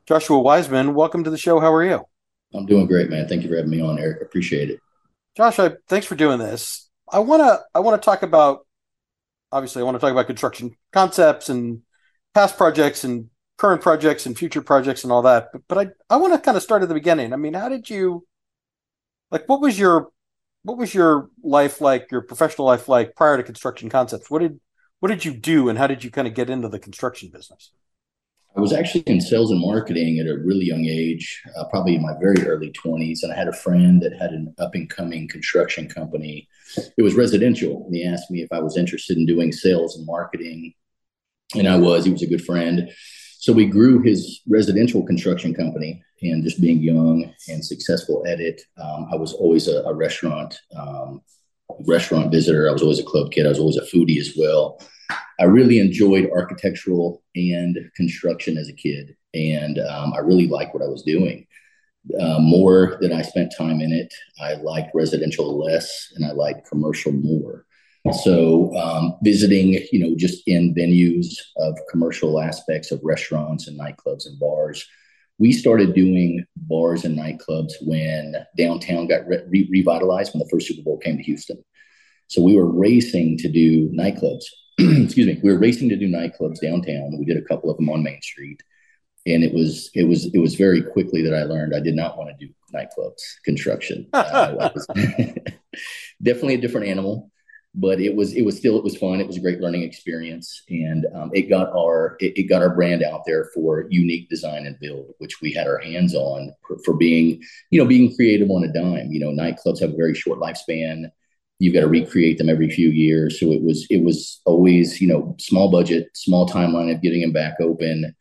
Joshua Weisman, welcome to the show. How are you?
I'm doing great, man. Thank you for having me on, Eric. Appreciate it.
Josh, I, thanks for doing this. I want to I want to talk about obviously I want to talk about construction concepts and past projects and current projects and future projects and all that. But, but I I want to kind of start at the beginning. I mean, how did you like what was your what was your life like, your professional life like prior to construction concepts? What did what did you do and how did you kind of get into the construction business?
I was actually in sales and marketing at a really young age, uh, probably in my very early 20s. And I had a friend that had an up and coming construction company. It was residential. And he asked me if I was interested in doing sales and marketing. And I was. He was a good friend. So we grew his residential construction company. And just being young and successful at it, um, I was always a, a restaurant um, restaurant visitor. I was always a club kid. I was always a foodie as well. I really enjoyed architectural and construction as a kid, and um, I really liked what I was doing. Uh, more than I spent time in it, I liked residential less, and I liked commercial more. So, um, visiting, you know, just in venues of commercial aspects of restaurants and nightclubs and bars. We started doing bars and nightclubs when downtown got re- revitalized when the first Super Bowl came to Houston. So we were racing to do nightclubs excuse me, we were racing to do nightclubs downtown. We did a couple of them on Main Street, and it was it was it was very quickly that I learned I did not want to do nightclubs construction. Uh, definitely a different animal, but it was it was still it was fun. It was a great learning experience, and um, it got our it, it, got our brand out there for unique design and build, which we had our hands on for, for being you know being creative on a dime. You know, nightclubs have a very short lifespan you've got to recreate them every few years. So it was it was always you know small budget, small timeline of getting them back open,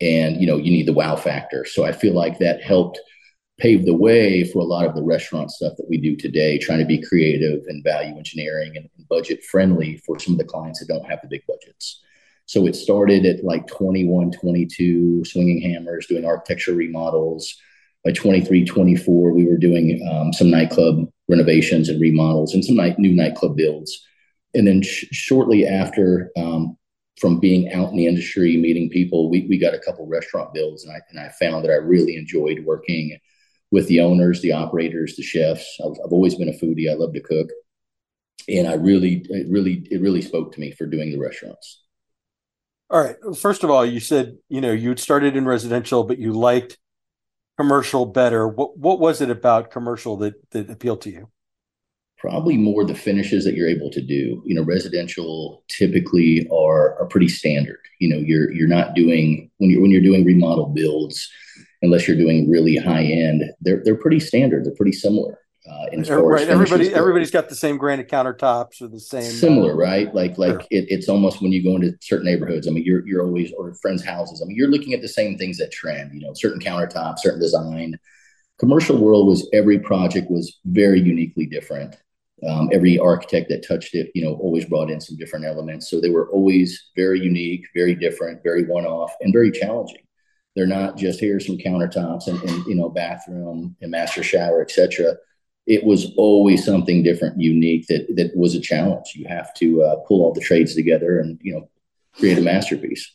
and you know you need the wow factor. So I feel like that helped pave the way for a lot of the restaurant stuff that we do today, trying to be creative and value engineering and, budget friendly for some of the clients that don't have the big budgets. So it started at like 21, 22, swinging hammers, doing architecture remodels. By 23, 24, we were doing um, some nightclub renovations and remodels and some night, new nightclub builds. And then sh- shortly after, um, from being out in the industry, meeting people, we, we got a couple restaurant builds, and I, and I found that I really enjoyed working with the owners, the operators, the chefs. I've, I've always been a foodie. I love to cook, and I really, it really, it really spoke to me for doing the restaurants.
All right. First of all, you said you know you'd started in residential, but you liked commercial better? What what was it about commercial that that appealed to you?
Probably more the finishes that you're able to do. You know, residential typically are are pretty standard. You know, you're you're not doing when you're when you're doing remodel builds, unless you're doing really high end. They're they're pretty standard. They're pretty similar.
Uh, right. Everybody, everybody's got the same granite countertops or the same
similar, uh, right? Like, like sure. it, it's almost when you go into certain neighborhoods. I mean, you're you're always or friends' houses. I mean, you're looking at the same things that trend. You know, certain countertops, certain design. Commercial world was every project was very uniquely different. Um, every architect that touched it, you know, always brought in some different elements. So they were always very unique, very different, very one-off, and very challenging. They're not just here's some countertops and, and you know bathroom and master shower, etc it was always something different, unique that that was a challenge. You have to uh, pull all the trades together and you know create a masterpiece.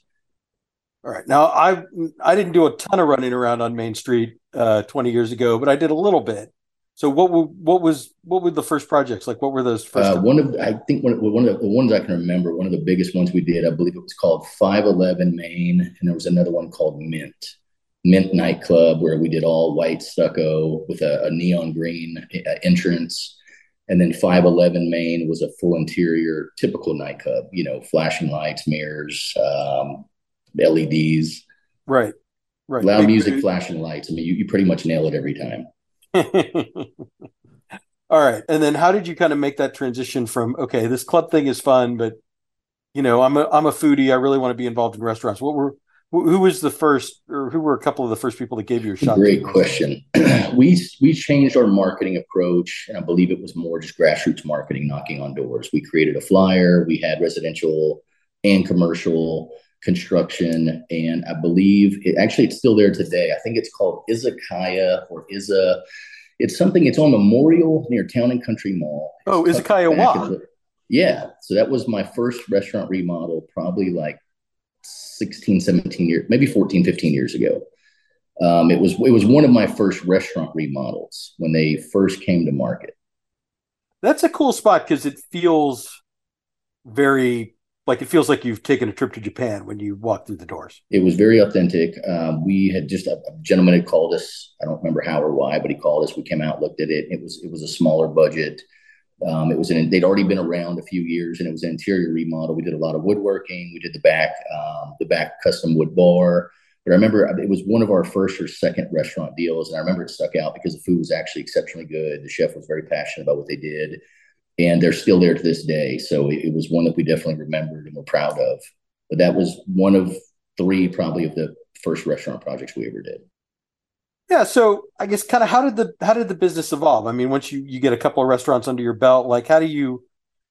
All right. Now I I didn't do a ton of running around on Main Street uh, 20 years ago, but I did a little bit. So what what was what were the first projects like? What were those first?
Uh, one of I think one, one of the, the, ones I can remember. One of the biggest ones we did, I believe it was called 511 Main, and there was another one called Mint. Mint nightclub where we did all white stucco with a, a neon green uh, entrance. And then 511 Main was a full interior, typical nightclub, you know, flashing lights, mirrors, um, LEDs.
Right. Right.
Loud Big music, flashing lights. I mean, you, you pretty much nail it every time.
All right. And then how did you kind of make that transition from, okay, this club thing is fun, but you know, I'm a, I'm a foodie. I really want to be involved in restaurants. What were, who was the first, or who were a couple of the first people that gave you a shot?
Great question. we we changed our marketing approach, and I believe it was more just grassroots marketing, knocking on doors. We created a flyer. We had residential and commercial construction, and I believe it actually it's still there today. I think it's called Izakaya or Iza. It's something. It's on Memorial near Town and Country Mall.
Oh, Izakaya Wa.
Yeah. So that was my first restaurant remodel, probably like 16, 17 years, maybe 14, 15 years ago. Um, it was it was one of my first restaurant remodels when they first came to market.
That's a cool spot because it feels very like it feels like you've taken a trip to Japan when you walk through the doors.
It was very authentic. Um, we had just a, a, gentleman had called us. I don't remember how or why, but he called us. We came out, looked at it. It was it was a smaller budget. Um, it was an, they'd already been around a few years, and it was an interior remodel. We did a lot of woodworking. We did the back, um, the back custom wood bar. But I remember it was one of our first or second restaurant deals, and I remember it stuck out because the food was actually exceptionally good. The chef was very passionate about what they did, and they're still there to this day. So it, it was one that we definitely remembered and were proud of. But that was one of three, probably, of the first restaurant projects we ever did.
Yeah, so I guess kind of how did the how did the business evolve? I mean, once you you get a couple of restaurants under your belt, like how do you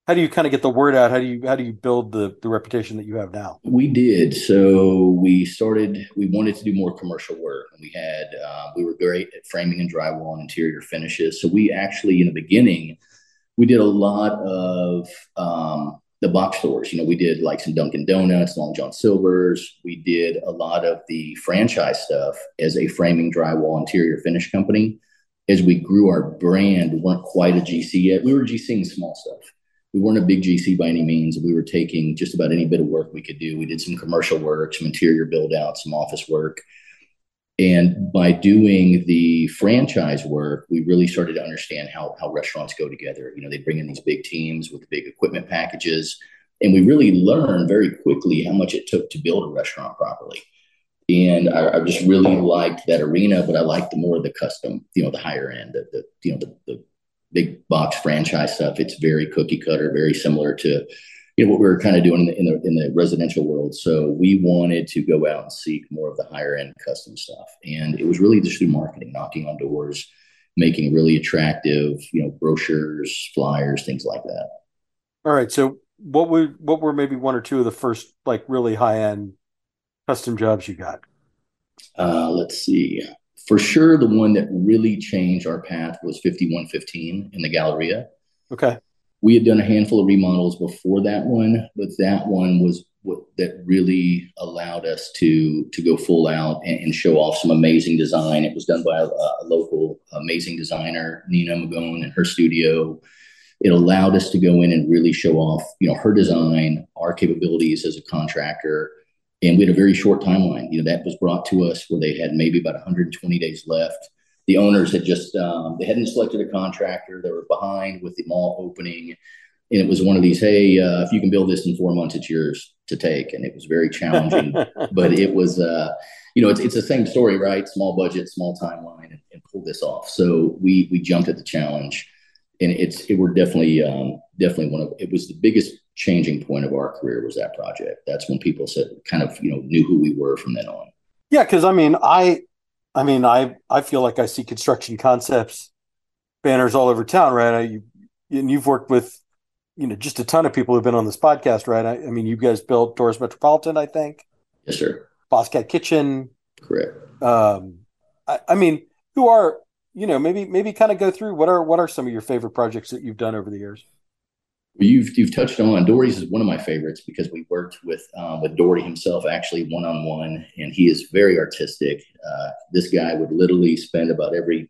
how do you kind of get the word out? How do you how do you build the the reputation that you have now?
We did. So we started. We wanted to do more commercial work, and we had uh, we were great at framing and drywall and interior finishes. So we actually, in the beginning, we did a lot of um, the box stores. You know, we did like some Dunkin' Donuts, Long John Silver's. We did a lot of the franchise stuff as a framing drywall interior finish company. As we grew our brand, we weren't quite a GC yet. We were GCing small stuff. We weren't a big GC by any means. We were taking just about any bit of work we could do. We did some commercial work, some interior build out, some office work. And by doing the franchise work, we really started to understand how, how restaurants go together. You know, they bring in these big teams with big equipment packages. And we really learned very quickly how much it took to build a restaurant properly. And I, I just really liked that arena, but I liked the more the custom, you know, the higher end, the, the you know, the, the big box franchise stuff. It's very cookie cutter, very similar to you know what we were kind of doing in the, in the, in the residential world. So we wanted to go out and seek more of the higher end custom stuff, and it was really just through marketing, knocking on doors, making really attractive, you know, brochures, flyers, things like that.
All right. So what were what were maybe one or two of the first like really high end custom jobs you got?
Uh, let's see. For sure, the one that really changed our path was 5115 in the Galleria.
Okay
we had done a handful of remodels before that one, but that one was what that really allowed us to to go full out and, and show off some amazing design. It was done by a, a local amazing designer, Nina Magon, and her studio. It allowed us to go in and really show off, you know, her design, our capabilities as a contractor, and we had a very short timeline. You know, that was brought to us where they had maybe about 120 days left the owners had just um, they hadn't selected a contractor. They were behind with the mall opening, and it was one of these. Hey, uh, if you can build this in four months, it's yours to take. And it was very challenging, but it was. Uh, you know, it's, it's the same story, right? Small budget, small timeline, and, and pull this off. So we we jumped at the challenge, and it's it were definitely um, definitely one of it was the biggest changing point of our career was that project. That's when people said kind of you know knew who we were from then on.
Yeah, because I mean, I I mean, I I feel like I see construction concepts banners all over town, right? I, you, and you've worked with, you know, just a ton of people who've been on this podcast, right? I, I mean, you guys built Doris Metropolitan, I think.
Yes, sir.
Bosscat Kitchen.
Correct.
Um, I, I mean, who are you know maybe maybe kind of go through what are what are some of your favorite projects that you've done over the years?
You've you've touched on Dory's is one of my favorites because we worked with um, with Dory himself actually one on one, and he is very artistic. Uh, this guy would literally spend about every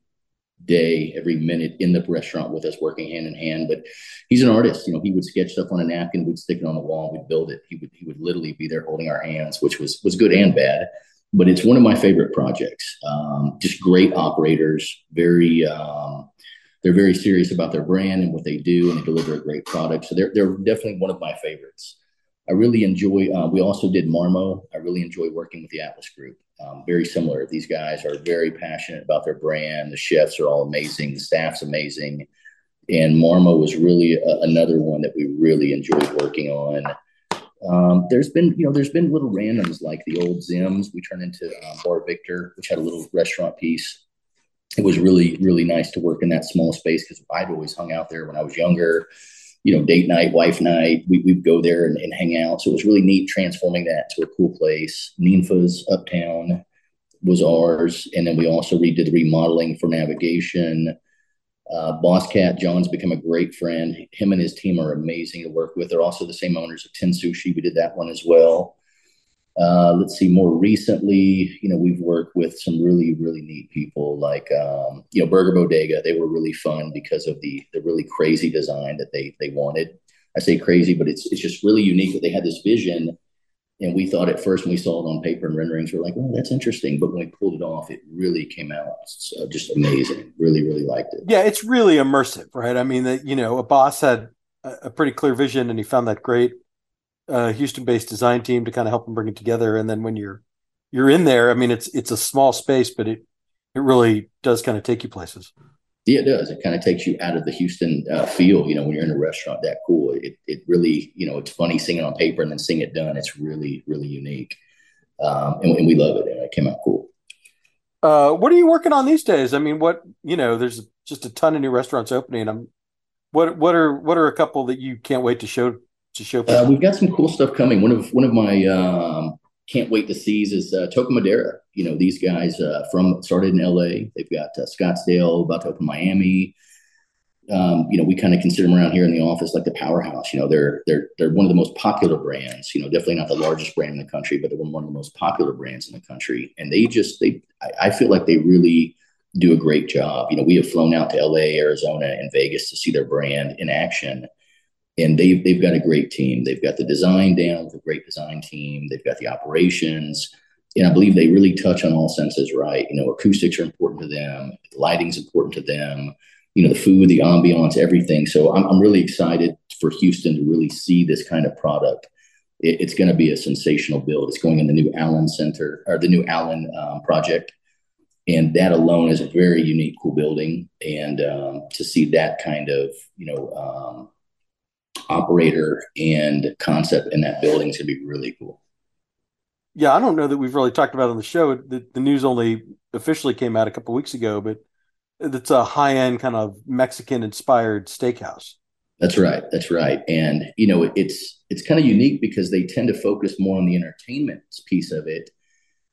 day, every minute in the restaurant with us, working hand in hand. But he's an artist. You know, he would sketch stuff on a napkin, we'd stick it on the wall, we'd build it. He would he would literally be there holding our hands, which was was good and bad. But it's one of my favorite projects. Um, just great operators, very. Um, they're very serious about their brand and what they do, and they deliver a great product. So they're they're definitely one of my favorites. I really enjoy. Uh, we also did Marmo. I really enjoy working with the Atlas Group. Um, very similar. These guys are very passionate about their brand. The chefs are all amazing. The staff's amazing. And Marmo was really a, another one that we really enjoyed working on. Um, there's been, you know, there's been little randoms like the old Zimm's. We turned into um, Bar Victor, which had a little restaurant piece. It was really, really nice to work in that small space because I'd always hung out there when I was younger. You know, date night, wife night, we, would go there and, and, hang out. So it was really neat transforming that to a cool place. Ninfa's Uptown was ours. And then we also redid the remodeling for navigation. Uh, Bosscat John's become a great friend. Him and his team are amazing to work with. They're also the same owners of Ten Sushi. We did that one as well. Uh, let's see. More recently, you know, we've worked with some really, really neat people like, um, you know, Burger Bodega. They were really fun because of the the really crazy design that they they wanted. I say crazy, but it's it's just really unique that they had this vision and we thought at first when we saw it on paper and renderings, we are like, "Oh, that's interesting." But when we pulled it off, it really came out so just amazing. Really, really liked it.
Yeah, it's really immersive, right? I mean, that you know, a boss had a, pretty clear vision, and he found that great uh, Houston-based design team to kind of help them bring it together. And then when you're you're in there, I mean, it's it's a small space, but it it really does kind of take you places.
Yeah, it does. It kind of takes you out of the Houston uh, feel. You know, when you're in a restaurant that cool, it it really you know it's funny seeing it on paper and then seeing it done. It's really really unique, um, and, and, we love it. And it came out cool.
Uh, what are you working on these days? I mean, what you know, there's just a ton of new restaurants opening. I'm what what are what are a couple that you can't wait to show to show?
Uh, we've got some cool stuff coming. One of one of my um, can't wait to seize is uh, Toca Madera. You know, these guys uh, from started in LA. They've got uh, Scottsdale, about to open Miami. Um, you know, we kind of consider them around here in the office like the powerhouse. You know, they're they're they're one of the most popular brands. You know, definitely not the largest brand in the country, but they're one of the most popular brands in the country. And they just they, I, I feel like they really do a great job. You know, we have flown out to LA, Arizona, and Vegas to see their brand in action and they've they've got a great team. They've got the design down with a great design team. They've got the operations, and I believe they really touch on all senses right. You know, acoustics are important to them. Lighting's important to them. You know, the food, the ambiance, everything. So I'm I'm really excited for Houston to really see this kind of product. It, it's going to be a sensational build. It's going in the new Allen Center or the new Allen um, project. And that alone is a very unique, cool building. And um, to see that kind of, you know, um, operator and concept in that building is going to be really cool.
Yeah, I don't know that we've really talked about on the show. The, the news only officially came out a couple weeks ago, but it's a high end kind of Mexican inspired steakhouse.
That's right. That's right. And you know, it's it's kind of unique because they tend to focus more on the entertainment piece of it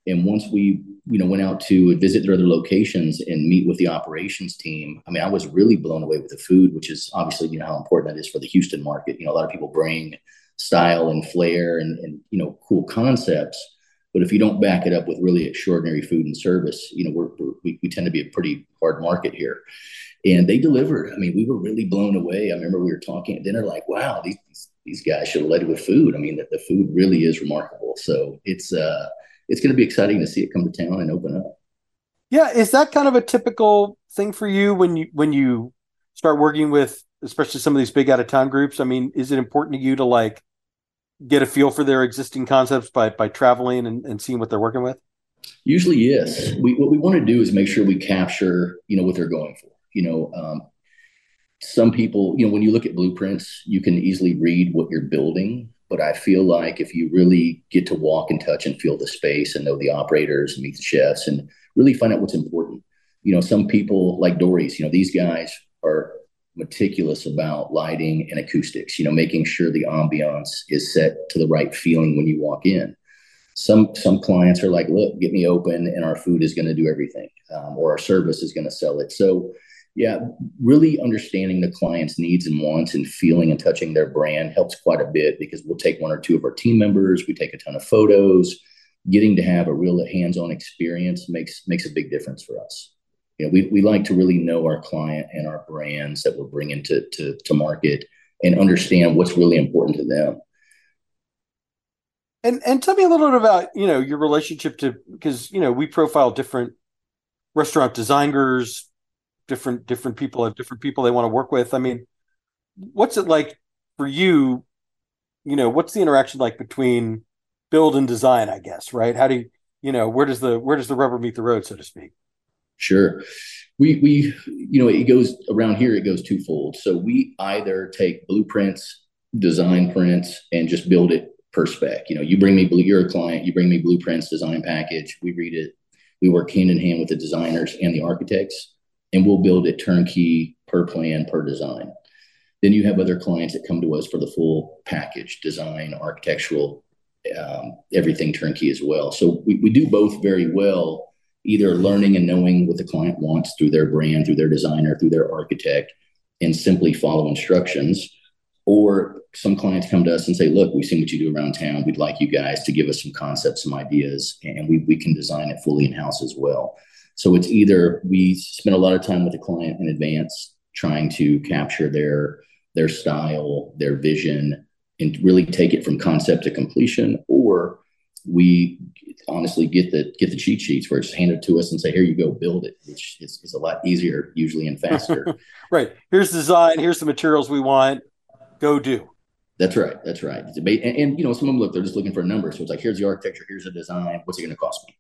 and once we, you know, went out to visit their other locations and meet with the operations team, I mean, I was really blown away with the food, which is obviously, you know, how important that is for the Houston market. You know, a lot of people bring style and flair and, and you know, cool concepts. But if you don't back it up with really extraordinary food and service, you know, we're, we're, we, we tend to be a pretty hard market here. And they delivered. I mean, we were really blown away. I remember we were talking at dinner, like, wow, these, these guys should have led with food. I mean, that the food really is remarkable. So it's, uh, it's going to be exciting to see it come to town and open up.
Yeah, is that kind of a typical thing for you when you when you start working with especially some of these big out of town groups? I mean, is it important to you to like get a feel for their existing concepts by by traveling and, and seeing what they're working with?
Usually, yes. We what we want to do is make sure we capture, you know, what they're going for. You know, um, some people, you know, when you look at blueprints, you can easily read what you're building but I feel like if you really get to walk and touch and feel the space and know the operators and meet the chefs and really find out what's important, you know, some people like Dory's, you know, these guys are meticulous about lighting and acoustics, you know, making sure the ambiance is set to the right feeling when you walk in. Some some clients are like, look, get me open and our food is going to do everything, um, or our service is going to sell it. So yeah, really understanding the client's needs and wants and feeling and touching their brand helps quite a bit because we'll take one or two of our team members, we take a ton of photos. Getting to have a real hands-on experience makes makes a big difference for us. You know, we, we like to really know our client and our brands that we're bringing to, to, to market and understand what's really important to them.
And and tell me a little bit about you know your relationship to because you know we profile different restaurant designers, different different people have different people they want to work with. I mean, what's it like for you? You know, what's the interaction like between build and design? I guess right. How do you you know where does the where does the rubber meet the road, so to speak?
Sure. We we you know it goes around here. It goes twofold. So we either take blueprints, design prints, and just build it per spec. You know, you bring me you're a client, you bring me blueprints, design package, we read it, we work hand in hand with the designers and the architects, and we'll build it turnkey per plan, per design. Then you have other clients that come to us for the full package, design, architectural, um, everything turnkey as well. So we, we do both very well, either learning and knowing what the client wants through their brand, through their designer, through their architect, and simply follow instructions. Or some clients come to us and say, look, we've seen what you do around town. We'd like you guys to give us some concepts, some ideas, and we, we can design it fully in house as well. So it's either we spend a lot of time with the client in advance trying to capture their their style, their vision, and really take it from concept to completion, or we honestly get the get the cheat sheets where it's handed to us and say, "Here you go, build it," which is, is a lot easier usually and faster.
right. Here's the design. Here's the materials we want. Go do.
That's right. That's right. And, and, you know, some of them look, they're just looking for a number. So it's like, here's the architecture, here's the design. What's it going to cost me?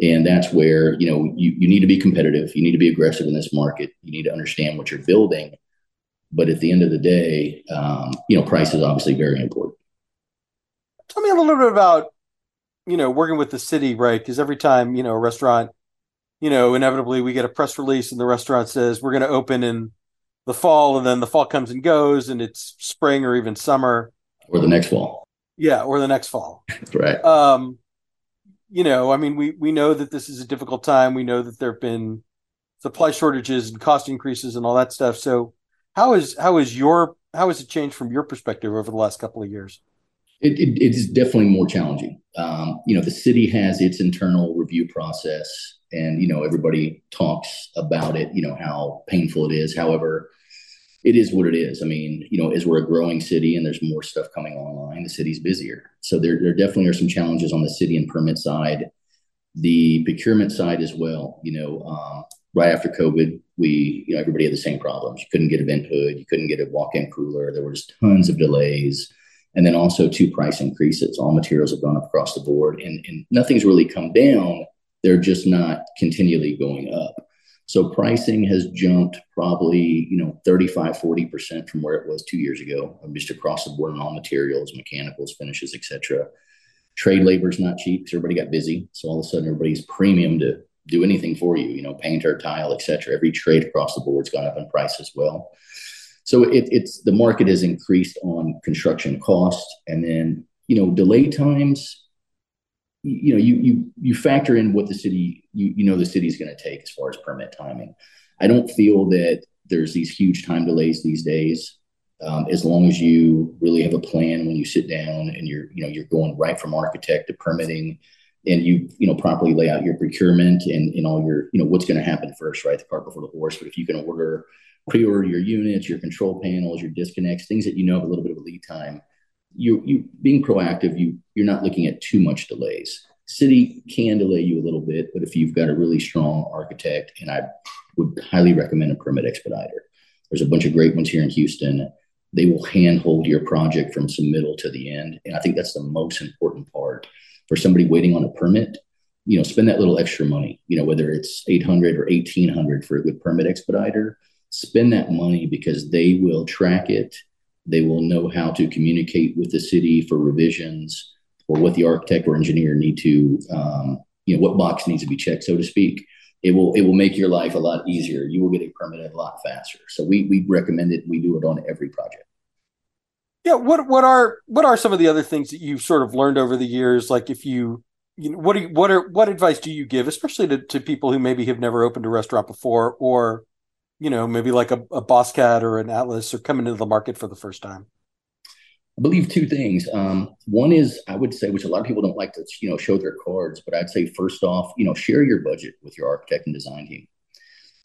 And that's where you know you you need to be competitive. You need to be aggressive in this market. You need to understand what you're building but at the end of the day, um, you know, price is obviously very important.
Tell me a little bit about, you know, working with the city, right? Because every time, you know, a restaurant, you know, inevitably we get a press release and the restaurant says we're going to open in the fall and then the fall comes and goes and it's spring or even summer.
Or the next fall.
Yeah, or the next fall.
right.
Um, you know, I mean, we we know that this is a difficult time. We know that there have been supply shortages and cost increases and all that stuff. So how is how is your how has it changed from your perspective over the last couple of years?
It, it, it is definitely more challenging. Um, you know, the city has its internal review process, and you know everybody talks about it. You know how painful it is. However, it is what it is. I mean, you know, as we're a growing city and there's more stuff coming online, the city's busier. So there, there definitely are some challenges on the city and permit side, the procurement side as well. You know, um, right after COVID, we, you know, everybody had the same problems. You couldn't get a vent hood, you couldn't get a walk-in cooler. There was tons of delays, and then also two price increases. All materials have gone up across the board, and, and nothing's really come down. They're just not continually going up. So pricing has jumped probably, you know, 35, 40% from where it was two years ago, um, just across the board on all materials, mechanicals, finishes, etc. Trade labor is not cheap because everybody got busy. So all of a sudden everybody's premium to do anything for you, you know, painter, tile, etc. Every trade across the board's gone up in price as well. So it, it's the market has increased on construction cost, and then you know delay times. You know, you you you factor in what the city you you know the city's going to take as far as permit timing. I don't feel that there's these huge time delays these days. Um, as long as you really have a plan when you sit down and you're you know you're going right from architect to permitting and you you know properly lay out your procurement and, and all your you know what's going to happen first right the cart before the horse but if you can order pre-order your units your control panels your disconnects things that you know have a little bit of a lead time you you being proactive you you're not looking at too much delays. City can delay you a little bit but if you've got a really strong architect and i would highly recommend a permit expediter. There's a bunch of great ones here in houston. They will handhold your project from submittal to the end and i think that's the most important part for somebody waiting on a permit, you know, spend that little extra money, you know, whether it's 800 or 1800 for a good permit expediter, spend that money because they will track it. They will know how to communicate with the city for revisions or what the architect or engineer need to, um, you know, what box needs to be checked, so to speak. It will it will make your life a lot easier. You will get a permit a lot faster. So we we recommend it. We do it on every project.
Yeah, what what are what are some of the other things that you've sort of learned over the years? Like if you you know what do you, what are what advice do you give, especially to, to people who maybe have never opened a restaurant before, or you know maybe like a, a Bosscat or an Atlas or coming into the market for the first time?
I believe two things. Um, one is I would say, which a lot of people don't like to you know show their cards, but I'd say first off, you know, share your budget with your architect and design team.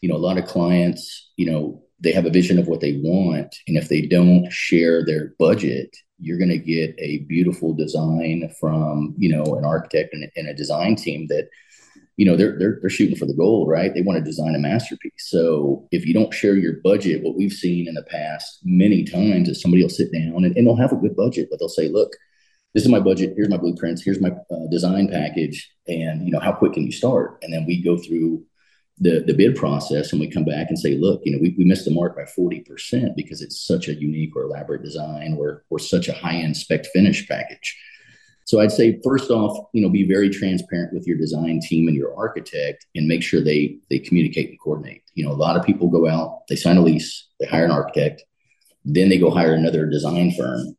You know, a lot of clients, you know, they have a vision of what they want and if they don't share their budget you're going to get a beautiful design from you know an architect and, and, a design team that you know they're, they're they're shooting for the gold right? They want to design a masterpiece. So if you don't share your budget what we've seen in the past many times is somebody will sit down and, and they'll have a good budget but they'll say look this is my budget here's my blueprints here's my uh, design package and you know how quick can you start? And then we go through the, the bid process and we come back and say, look, you know, we, we missed the mark by 40% because it's such a unique or elaborate design or, or such a high end spec finish package. So I'd say first off, you know, be very transparent with your design team and your architect and make sure they they communicate and coordinate. You know, a lot of people go out, they sign a lease, they hire an architect, then they go hire another design firm.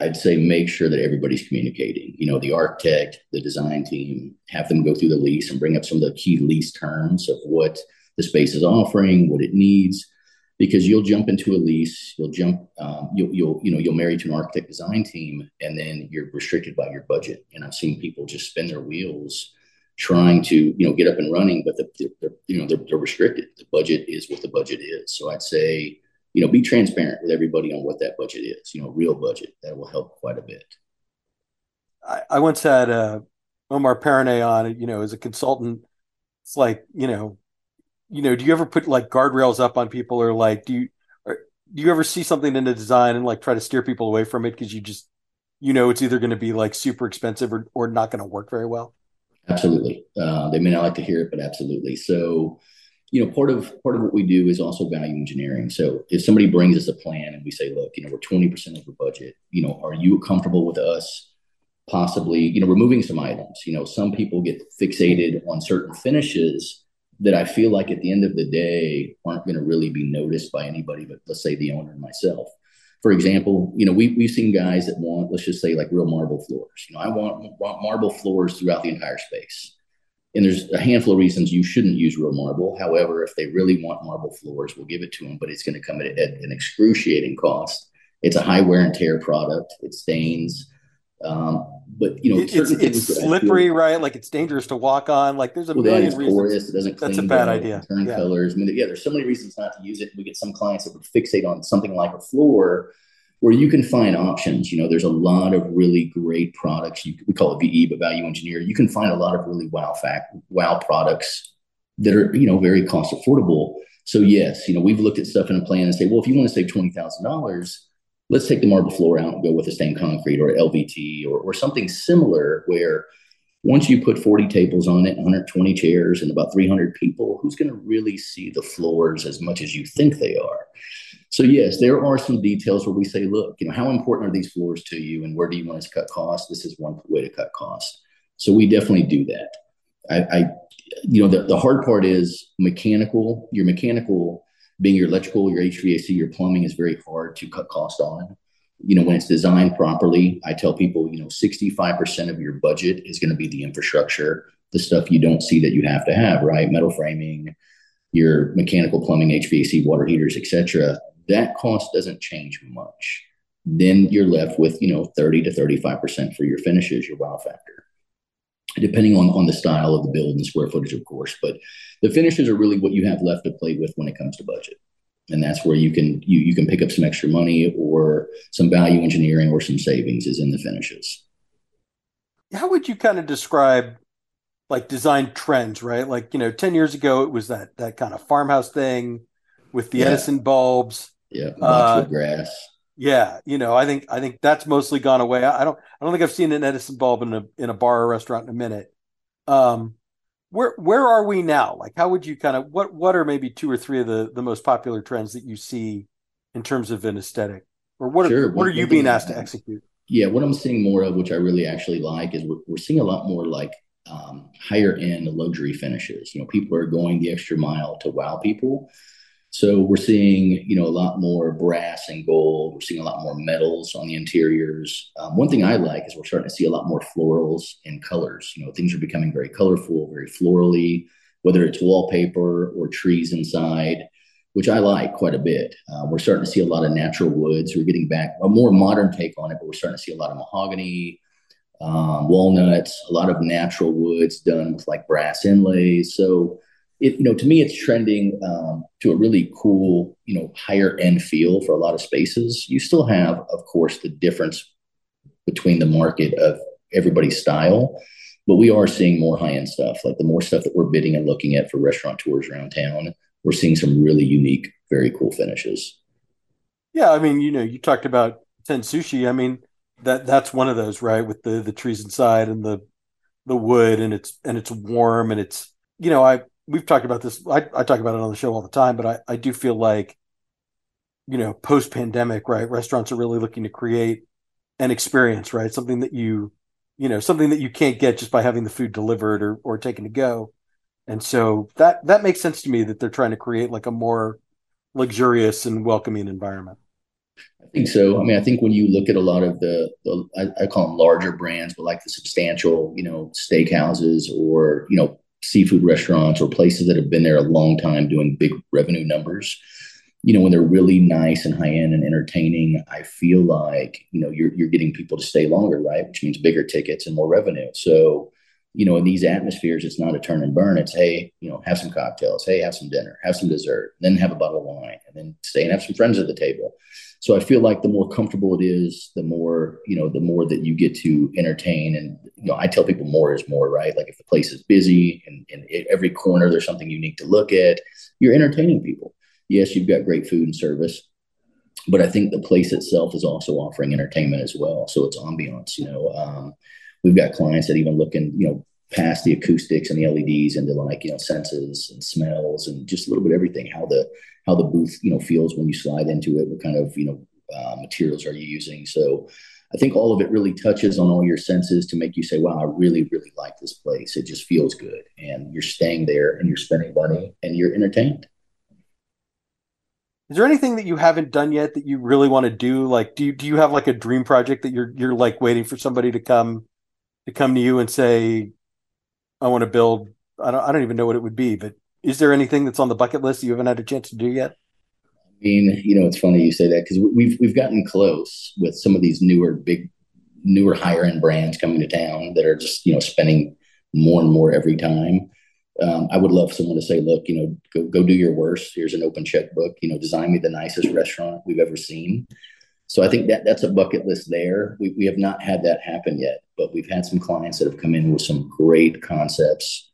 I'd say make sure that everybody's communicating. You know, the architect, the design team, have them go through the lease and bring up some of the key lease terms of what the space is offering, what it needs because you'll jump into a lease, you'll jump, um, you'll, you'll, you know, you'll marry to an architect design team, and then you're restricted by your budget. And I've seen people just spin their wheels trying to, you know, get up and running, but the, they're, you know, they're, they're restricted. The budget is what the budget is. So I'd say, you know, be transparent with everybody on what that budget is. You know, real budget that will help quite a bit.
I, I once had uh, Omar Pereney on, you know, as a consultant. It's like, you know, you know, do you ever put like guardrails up on people or like do you or, do you ever see something in the design and like try to steer people away from it because you just you know it's either going to be like super expensive or, or not going to work very well?
Absolutely. Uh, they may not like to hear it, but absolutely. So, you know, part of part of what we do is also value engineering. So, if somebody brings us a plan and we say, "Look, you know, we're twenty percent over budget. You know, are you comfortable with us possibly, you know, removing some items? You know, some people get fixated on certain finishes that I feel like at the end of the day aren't going to really be noticed by anybody but let's say the owner and myself. For example, you know, we, we've seen guys that want, let's just say like real marble floors. You know, I want, want marble floors throughout the entire space. And there's a handful of reasons you shouldn't use real marble. However, if they really want marble floors, we'll give it to them, but it's going to come at, at an excruciating cost. It's a high wear and tear product. It stains. Um, but you know,
it's, it's slippery, feel, right? Like it's dangerous to walk on. Like there's a well, million reasons. Porous,
it doesn't clean.
That's a bad idea.
Turn yeah. colors. I mean, yeah, there's so many reasons not to use it. We get some clients that would fixate on something like a floor, where you can find options. You know, there's a lot of really great products. You, we call it VE, but value engineer. You can find a lot of really wow fact, wow products that are you know very cost affordable. So yes, you know, we've looked at stuff in a plan and say, well, if you want to save twenty thousand dollars let's take the marble floor out and go with a stained concrete or LVT or, or something similar where once you put 40 tables on it, 120 chairs, and about 300 people, who's going to really see the floors as much as you think they are? So yes, there are some details where we say, look, you know, how important are these floors to you, and where do you want us to cut costs? This is one way to cut costs. So we definitely do that. I, I you know, the, the hard part is mechanical. Your mechanical being your electrical, your HVAC, your plumbing is very hard to cut cost on. You know, when it's designed properly, I tell people, you know, 65% of your budget is going to be the infrastructure, the stuff you don't see that you have to have, right? Metal framing, your mechanical plumbing, HVAC, water heaters, etc. That cost doesn't change much. Then you're left with, you know, 30 to 35% for your finishes, your wow factor depending on, on the style of the build and square footage, of course. But the finishes are really what you have left to play with when it comes to budget. And that's where you can you, you can pick up some extra money or some value engineering or some savings is in the finishes.
How would you kind of describe like design trends, right? Like, you know, 10 years ago it was that that kind of farmhouse thing with the yeah. Edison bulbs.
Yeah, uh, grass.
Yeah, you know, I think I think that's mostly gone away. I, I, don't I don't think I've seen an Edison bulb in a in a bar or restaurant in a minute. Um, where where are we now? Like, how would you kind of what what are maybe two or three of the the most popular trends that you see in terms of an aesthetic, or what sure. are, what are you being asked to execute?
Yeah, what I'm seeing more of, which I really actually like, is we're, we're seeing a lot more like um, higher end luxury finishes. You know, people are going the extra mile to wow people. So we're seeing, you know, a lot more brass and gold. We're seeing a lot more metals on the interiors. Um, one thing I like is we're starting to see a lot more florals and colors. You know, things are becoming very colorful, very florally, whether it's wallpaper or trees inside, which I like quite a bit. Uh, we're starting to see a lot of natural woods. We're getting back a more modern take on it, but we're starting to see a lot of mahogany, um, walnuts, a lot of natural woods done with like brass inlays. So it, you know, to me, it's trending um, to a really cool, you know, higher end feel for a lot of spaces. You still have, of course, the difference between the market of everybody's style, but we are seeing more high end stuff. Like the more stuff that we're bidding and looking at for restaurant tours around town, we're seeing some really unique, very cool finishes.
Yeah, I mean, you know, you talked about Ten Sushi. I mean, that that's one of those, right? With the the trees inside and the the wood, and it's and it's warm, and it's you know, I we've talked about this. I, I talk about it on the show all the time, but I, I do feel like, you know, post pandemic, right? Restaurants are really looking to create an experience, right? Something that you you know, something that you can't get just by having the food delivered or or taken to go. And so that that makes sense to me that they're trying to create like a more luxurious and welcoming environment.
I think so. I mean, I think when you look at a lot of the, the I, I, call them larger brands, but like the substantial, you know, steakhouses or you know seafood restaurants or places that have been there a long time doing big revenue numbers. You know, when they're really nice and high end and entertaining, I feel like you know you're you're getting people to stay longer, right? Which means bigger tickets and more revenue. So you know, in these atmospheres, it's not a turn and burn. It's hey, you know, have some cocktails, hey, have some dinner, have some dessert, then have a bottle of wine, and then stay and have some friends at the table. So I feel like the more comfortable it is, the more you know, the more that you get to entertain. And you know, I tell people more is more, right? Like if the place is busy and, and every corner there's something unique to look at, you're entertaining people. Yes, you've got great food and service, but I think the place itself is also offering entertainment as well. So it's ambiance, you know. Um, we've got clients that even looking, you know, past the acoustics and the LEDs into like, you know, senses and smells and just a little bit everything, how the how the booth, you know, feels when you slide into it, what kind of, you know, uh, materials are you using. So I think all of it really touches on all your senses to make you say, wow, I really, really like this place. It just feels good. And you're staying there and you're spending money and you're entertained.
Is there anything that you haven't done yet that you really want to do? Like, do you, do you have like a dream project that you're, you're like waiting for somebody to come to come to you and say, I want to build, I don't, I don't even know what it would be, but is there anything that's on the bucket list you haven't had a chance to do yet?
I mean, you know, it's funny you say that because we've we've gotten close with some of these newer, big, newer, higher end brands coming to town that are just you know spending more and more every time. Um, I would love someone to say, look, you know, go go do your worst. Here's an open checkbook. You know, design me the nicest restaurant we've ever seen. So I think that that's a bucket list there. We, we have not had that happen yet, but we've had some clients that have come in with some great concepts.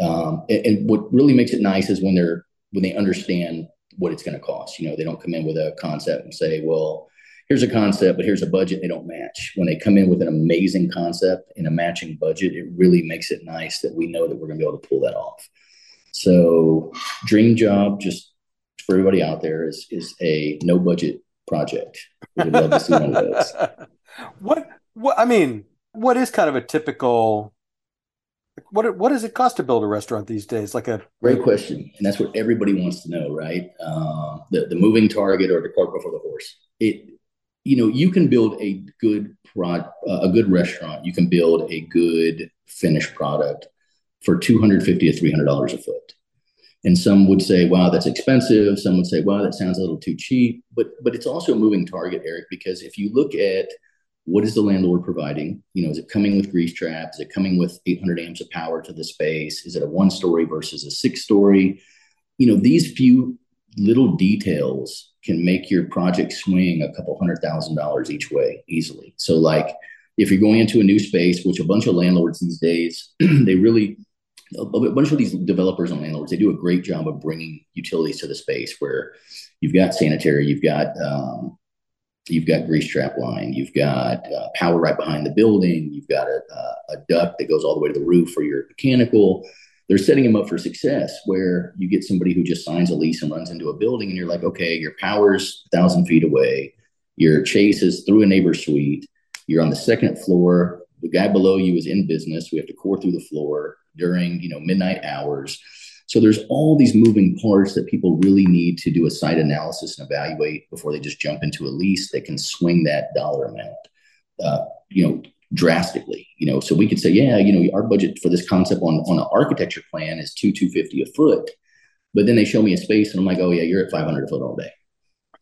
Um, and, and, what really makes it nice is when they're when they understand what it's going to cost. You know, they don't come in with a concept and say, well, here's a concept, but here's a budget. They don't match. When they come in with an amazing concept and a matching budget, it really makes it nice that we know that we're going to be able to pull that off. So, dream job, just for everybody out there, is is a no budget project. Love to see one of those.
What? What? I mean, what is kind of a typical? What what does it cost to build a restaurant these days? Like a
great question, and that's what everybody wants to know, right? Uh, the the moving target or the cart before the horse. It, you know, you can build a good prod, uh, a good restaurant. You can build a good finished product for two hundred fifty to three hundred dollars a foot. And some would say, wow, that's expensive. Some would say, wow, that sounds a little too cheap. But but it's also a moving target, Eric, because if you look at what is the landlord providing? You know, is it coming with grease traps? Is it coming with 800 amps of power to the space? Is it a one story versus a six story? You know, these few little details can make your project swing a couple hundred thousand dollars each way easily. So, like, if you're going into a new space, which a bunch of landlords these days, they really a bunch of these developers and landlords, they do a great job of bringing utilities to the space where you've got sanitary, you've got um, you've got grease trap line, you've got uh, power right behind the building, you've got a, a, duct that goes all the way to the roof for your mechanical. They're setting them up for success where you get somebody who just signs a lease and runs into a building, and you're like, okay, your power's a thousand feet away, your chase is through a neighbor suite, you're on the second floor, the guy below you is in business, we have to core through the floor during you know midnight hours. So there's all these moving parts that people really need to do a site analysis and evaluate before they just jump into a lease that can swing that dollar amount, uh, you know, drastically. You know, so we could say, yeah, you know, our budget for this concept on on an architecture plan is two two fifty a foot, but then they show me a space and I'm like, oh yeah, you're at five hundred a foot all day.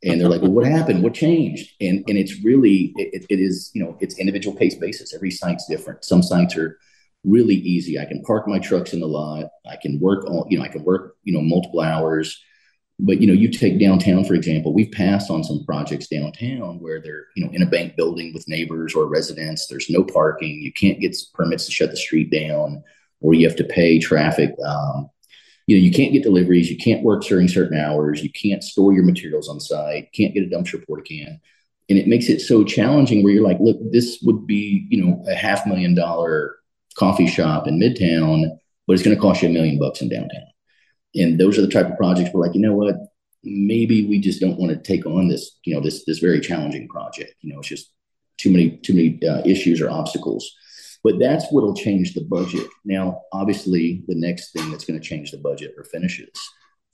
And they're like, well, what happened? What changed? And and it's really it, it is you know it's individual case basis. Every site's different. Some sites are really easy. I can park my trucks in the lot. I can work all, you know, I can work, you know, multiple hours. But you know, you take downtown, for example, we've passed on some projects downtown where they're, you know, in a bank building with neighbors or residents. There's no parking. You can't get permits to shut the street down, or you have to pay traffic. Um, you know, you can't get deliveries. You can't work during certain hours. You can't store your materials on site. Can't get a dumpster porta can and it makes it so challenging where you're like look this would be you know a half million dollar coffee shop in Midtown, but it's going to cost you a million bucks in downtown. And those are the type of projects we're like, you know what, maybe we just don't want to take on this, you know, this this very challenging project. You know, it's just too many too many uh, issues or obstacles. But that's what'll change the budget. Now, obviously, the next thing that's going to change the budget are finishes.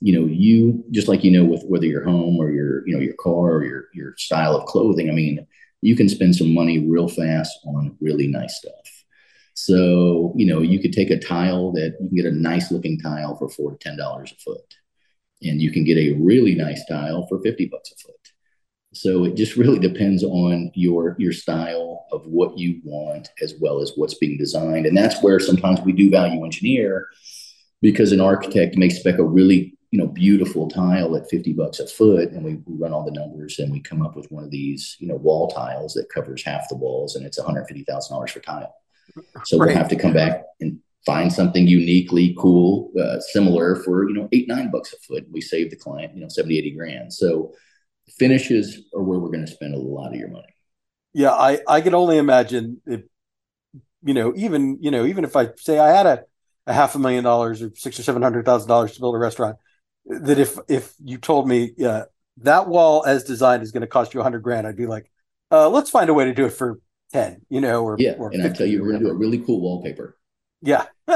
You know, you just like you know with whether your home or your you know your car or your your style of clothing. I mean, you can spend some money real fast on really nice stuff. So, you know, you could take a tile that you can get a nice looking tile for four to ten dollars a foot. And you can get a really nice tile for 50 bucks a foot. So it just really depends on your your style of what you want as well as what's being designed. And that's where sometimes we do value engineer because an architect may spec a really you know beautiful tile at 50 bucks a foot and we, we run all the numbers and we come up with one of these you know wall tiles that covers half the walls and it's $150,000 for tile. So right. we'll have to come back and find something uniquely cool, uh, similar for, you know, eight, nine bucks a foot. We save the client, you know, 70, 80 grand. So finishes are where we're going to spend a lot of your money.
Yeah. I, I can only imagine if, you know, even, you know, even if I say I had a, a half a million dollars or six or seven hundred thousand dollars to build a restaurant, that if if you told me, yeah, that wall as designed is going to cost you a hundred grand, I'd be like, uh, let's find a way to do it for 10, you know, or
yeah.
Or
and I tell you, we're going to do a really cool wallpaper.
Yeah.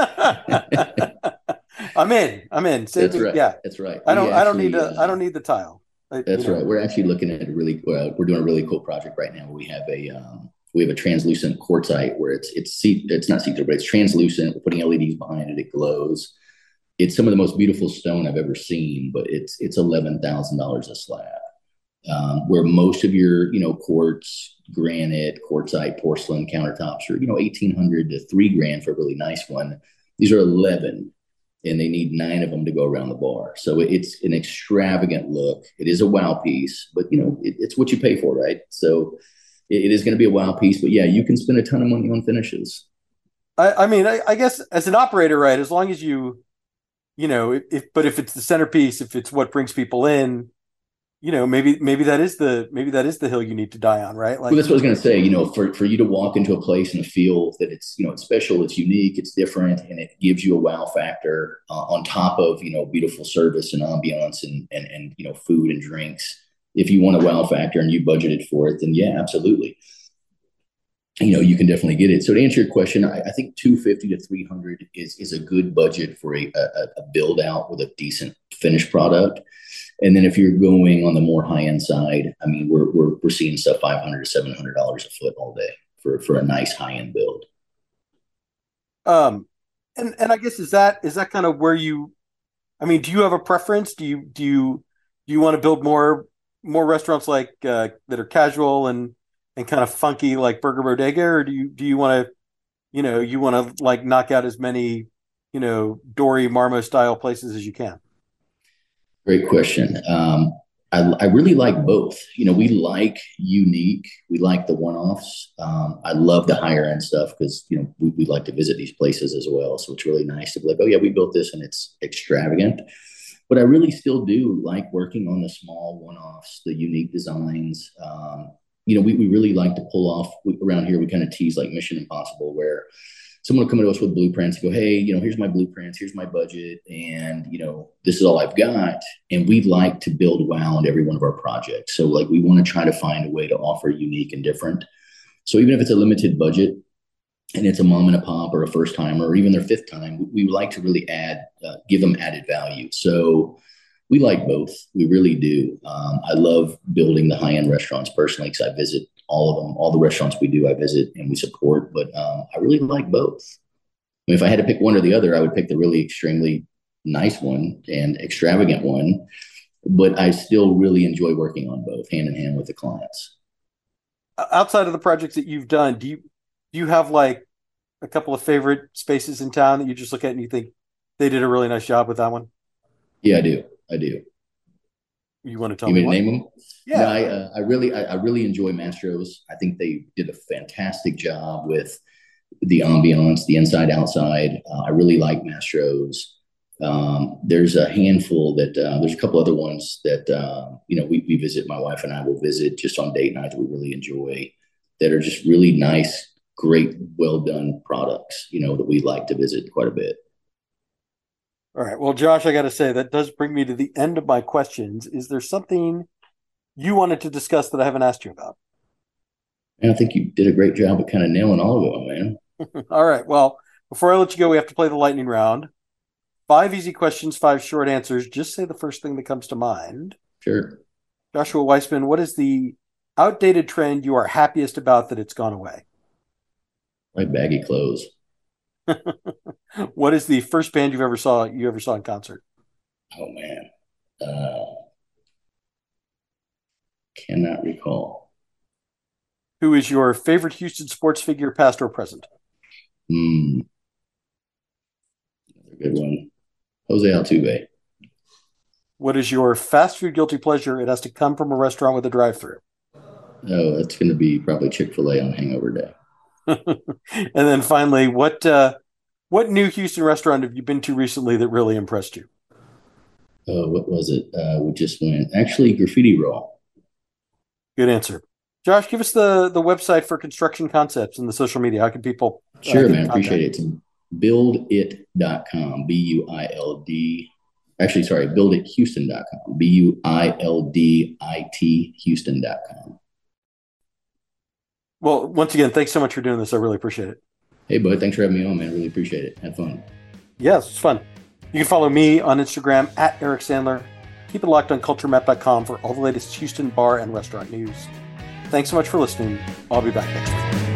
I'm in. I'm in.
Save that's me, right. Yeah. That's right.
I don't, actually, I don't need the, uh, I don't need the tile.
I, that's you know. right. We're actually looking at a really, uh, we're doing a really cool project right now. We have a, um, we have a translucent quartzite where it's, it's see, it's not see-through, but it's translucent. We're putting LEDs behind it. It glows. It's some of the most beautiful stone I've ever seen, but it's, it's $11,000 a slab um, where most of your, you know, quartz, granite, quartzite, porcelain countertops are, you know, 1800 to three grand for a really nice one. These are 11 and they need nine of them to go around the bar. So it's an extravagant look. It is a wow piece, but you know, it, it's what you pay for, right? So it, it is going to be a wow piece, but yeah, you can spend a ton of money on finishes.
I, I mean, I, I, guess as an operator, right, as long as you, you know, if, but if it's the centerpiece, if it's what brings people in, you know maybe maybe that is the maybe that is the hill you need to die on right?
Like well, that's what i was going to say you know for, for you to walk into a place and feel that it's you know it's special it's unique it's different and it gives you a wow factor uh, on top of you know beautiful service and ambiance and, and and you know food and drinks if you want a wow factor and you budgeted for it then yeah absolutely. You know you can definitely get it. So to answer your question i, I think 250 to 300 is is a good budget for a, a, a build out with a decent finished product and then if you're going on the more high end side, I mean, we're, we're, we're seeing stuff 500 to $700 a foot all day for, for a nice high end build.
Um, and, and I guess, is that, is that kind of where you, I mean, do you have a preference? Do you, do you, do you want to build more, more restaurants like, uh, that are casual and, and kind of funky like Burger Bodega, or do you, do you want to, you know, you want to like knock out as many, you know, Doris Metro style places as you can?
Great question. Um, I, I, really like both. You know, we like unique. We like the one-offs. Um, I love the higher end stuff because you know we, we like to visit these places as well. So it's really nice to be like, oh yeah, we built this and it's extravagant. But I really still do like working on the small one-offs, the unique designs. Um, you know, we, we really like to pull off we, around here. We kind of tease like Mission Impossible, where someone come to us with blueprints and go, hey, you know, here's my blueprints, here's my budget, and you know, this is all I've got. And we'd like to build wow into every one of our projects. So like we want to try to find a way to offer unique and different. So even if it's a limited budget and it's a mom and a pop or a first timer or even their fifth time, we would like to really add, uh, give them added value. So we like both. We really do. Um, I love building the high end restaurants personally because I visit all of them, all the restaurants we do, I visit and we support. But um, I really like both. I mean, if I had to pick one or the other, I would pick the really extremely nice one and extravagant one. But I still really enjoy working on both, hand in hand with the clients.
Outside of the projects that you've done, do you do you have like a couple of favorite spaces in town that you just look at and you think they did a really nice job with that one?
Yeah, I do. I do.
You want to tell
you
me?
to name them?
Yeah,
I, uh, I really, I, I, really enjoy Mastro's. I think they did a fantastic job with the ambiance, the inside outside. Uh, I really like Mastro's. Um, there's a handful that uh, there's a couple other ones that uh, you know we, we visit. My wife and I will visit just on date nights. We really enjoy that are just really nice, great, well done products. You know that we like to visit quite a bit.
All right. Well, Josh, I got to say that does bring me to the end of my questions. Is there something you wanted to discuss that I haven't asked you about?
And I think you did a great job of kind of nailing all of them, man.
All right. Well, before I let you go, we have to play the lightning round. Five easy questions, five short answers. Just say the first thing that comes to mind.
Sure.
Joshua Weisman, what is the outdated trend you are happiest about that it's gone away?
Like baggy clothes.
what is the first band you ever saw you ever saw in concert?
Oh man. Uh, cannot recall.
Who is your favorite Houston sports figure, past or present?
Hmm. Another good one. Jose Altuve.
What is your fast food guilty pleasure? It has to come from a restaurant with a drive-through.
Oh, that's going to be probably Chick Fil A on Hangover Day.
and then finally, what uh, what new Houston restaurant have you been to recently that really impressed you?
Oh, what was it? Uh, we just went actually Graffiti Raw.
Good answer, Josh. Give us the the website for construction concepts and the social media. How can people?
Uh, sure, man. Appreciate it. It's buildit.com. B U I L D. Actually, sorry, buildithouston.com. B U I L D I T Houston.com.
Well, once again, thanks so much for doing this. I really appreciate it.
Hey, bud. Thanks for having me on, man. Really appreciate it. Have fun.
Yes, it's fun. You can follow me on Instagram at Eric Sandler. Keep it locked on culturemap.com for all the latest Houston bar and restaurant news. Thanks so much for listening. I'll be back next week.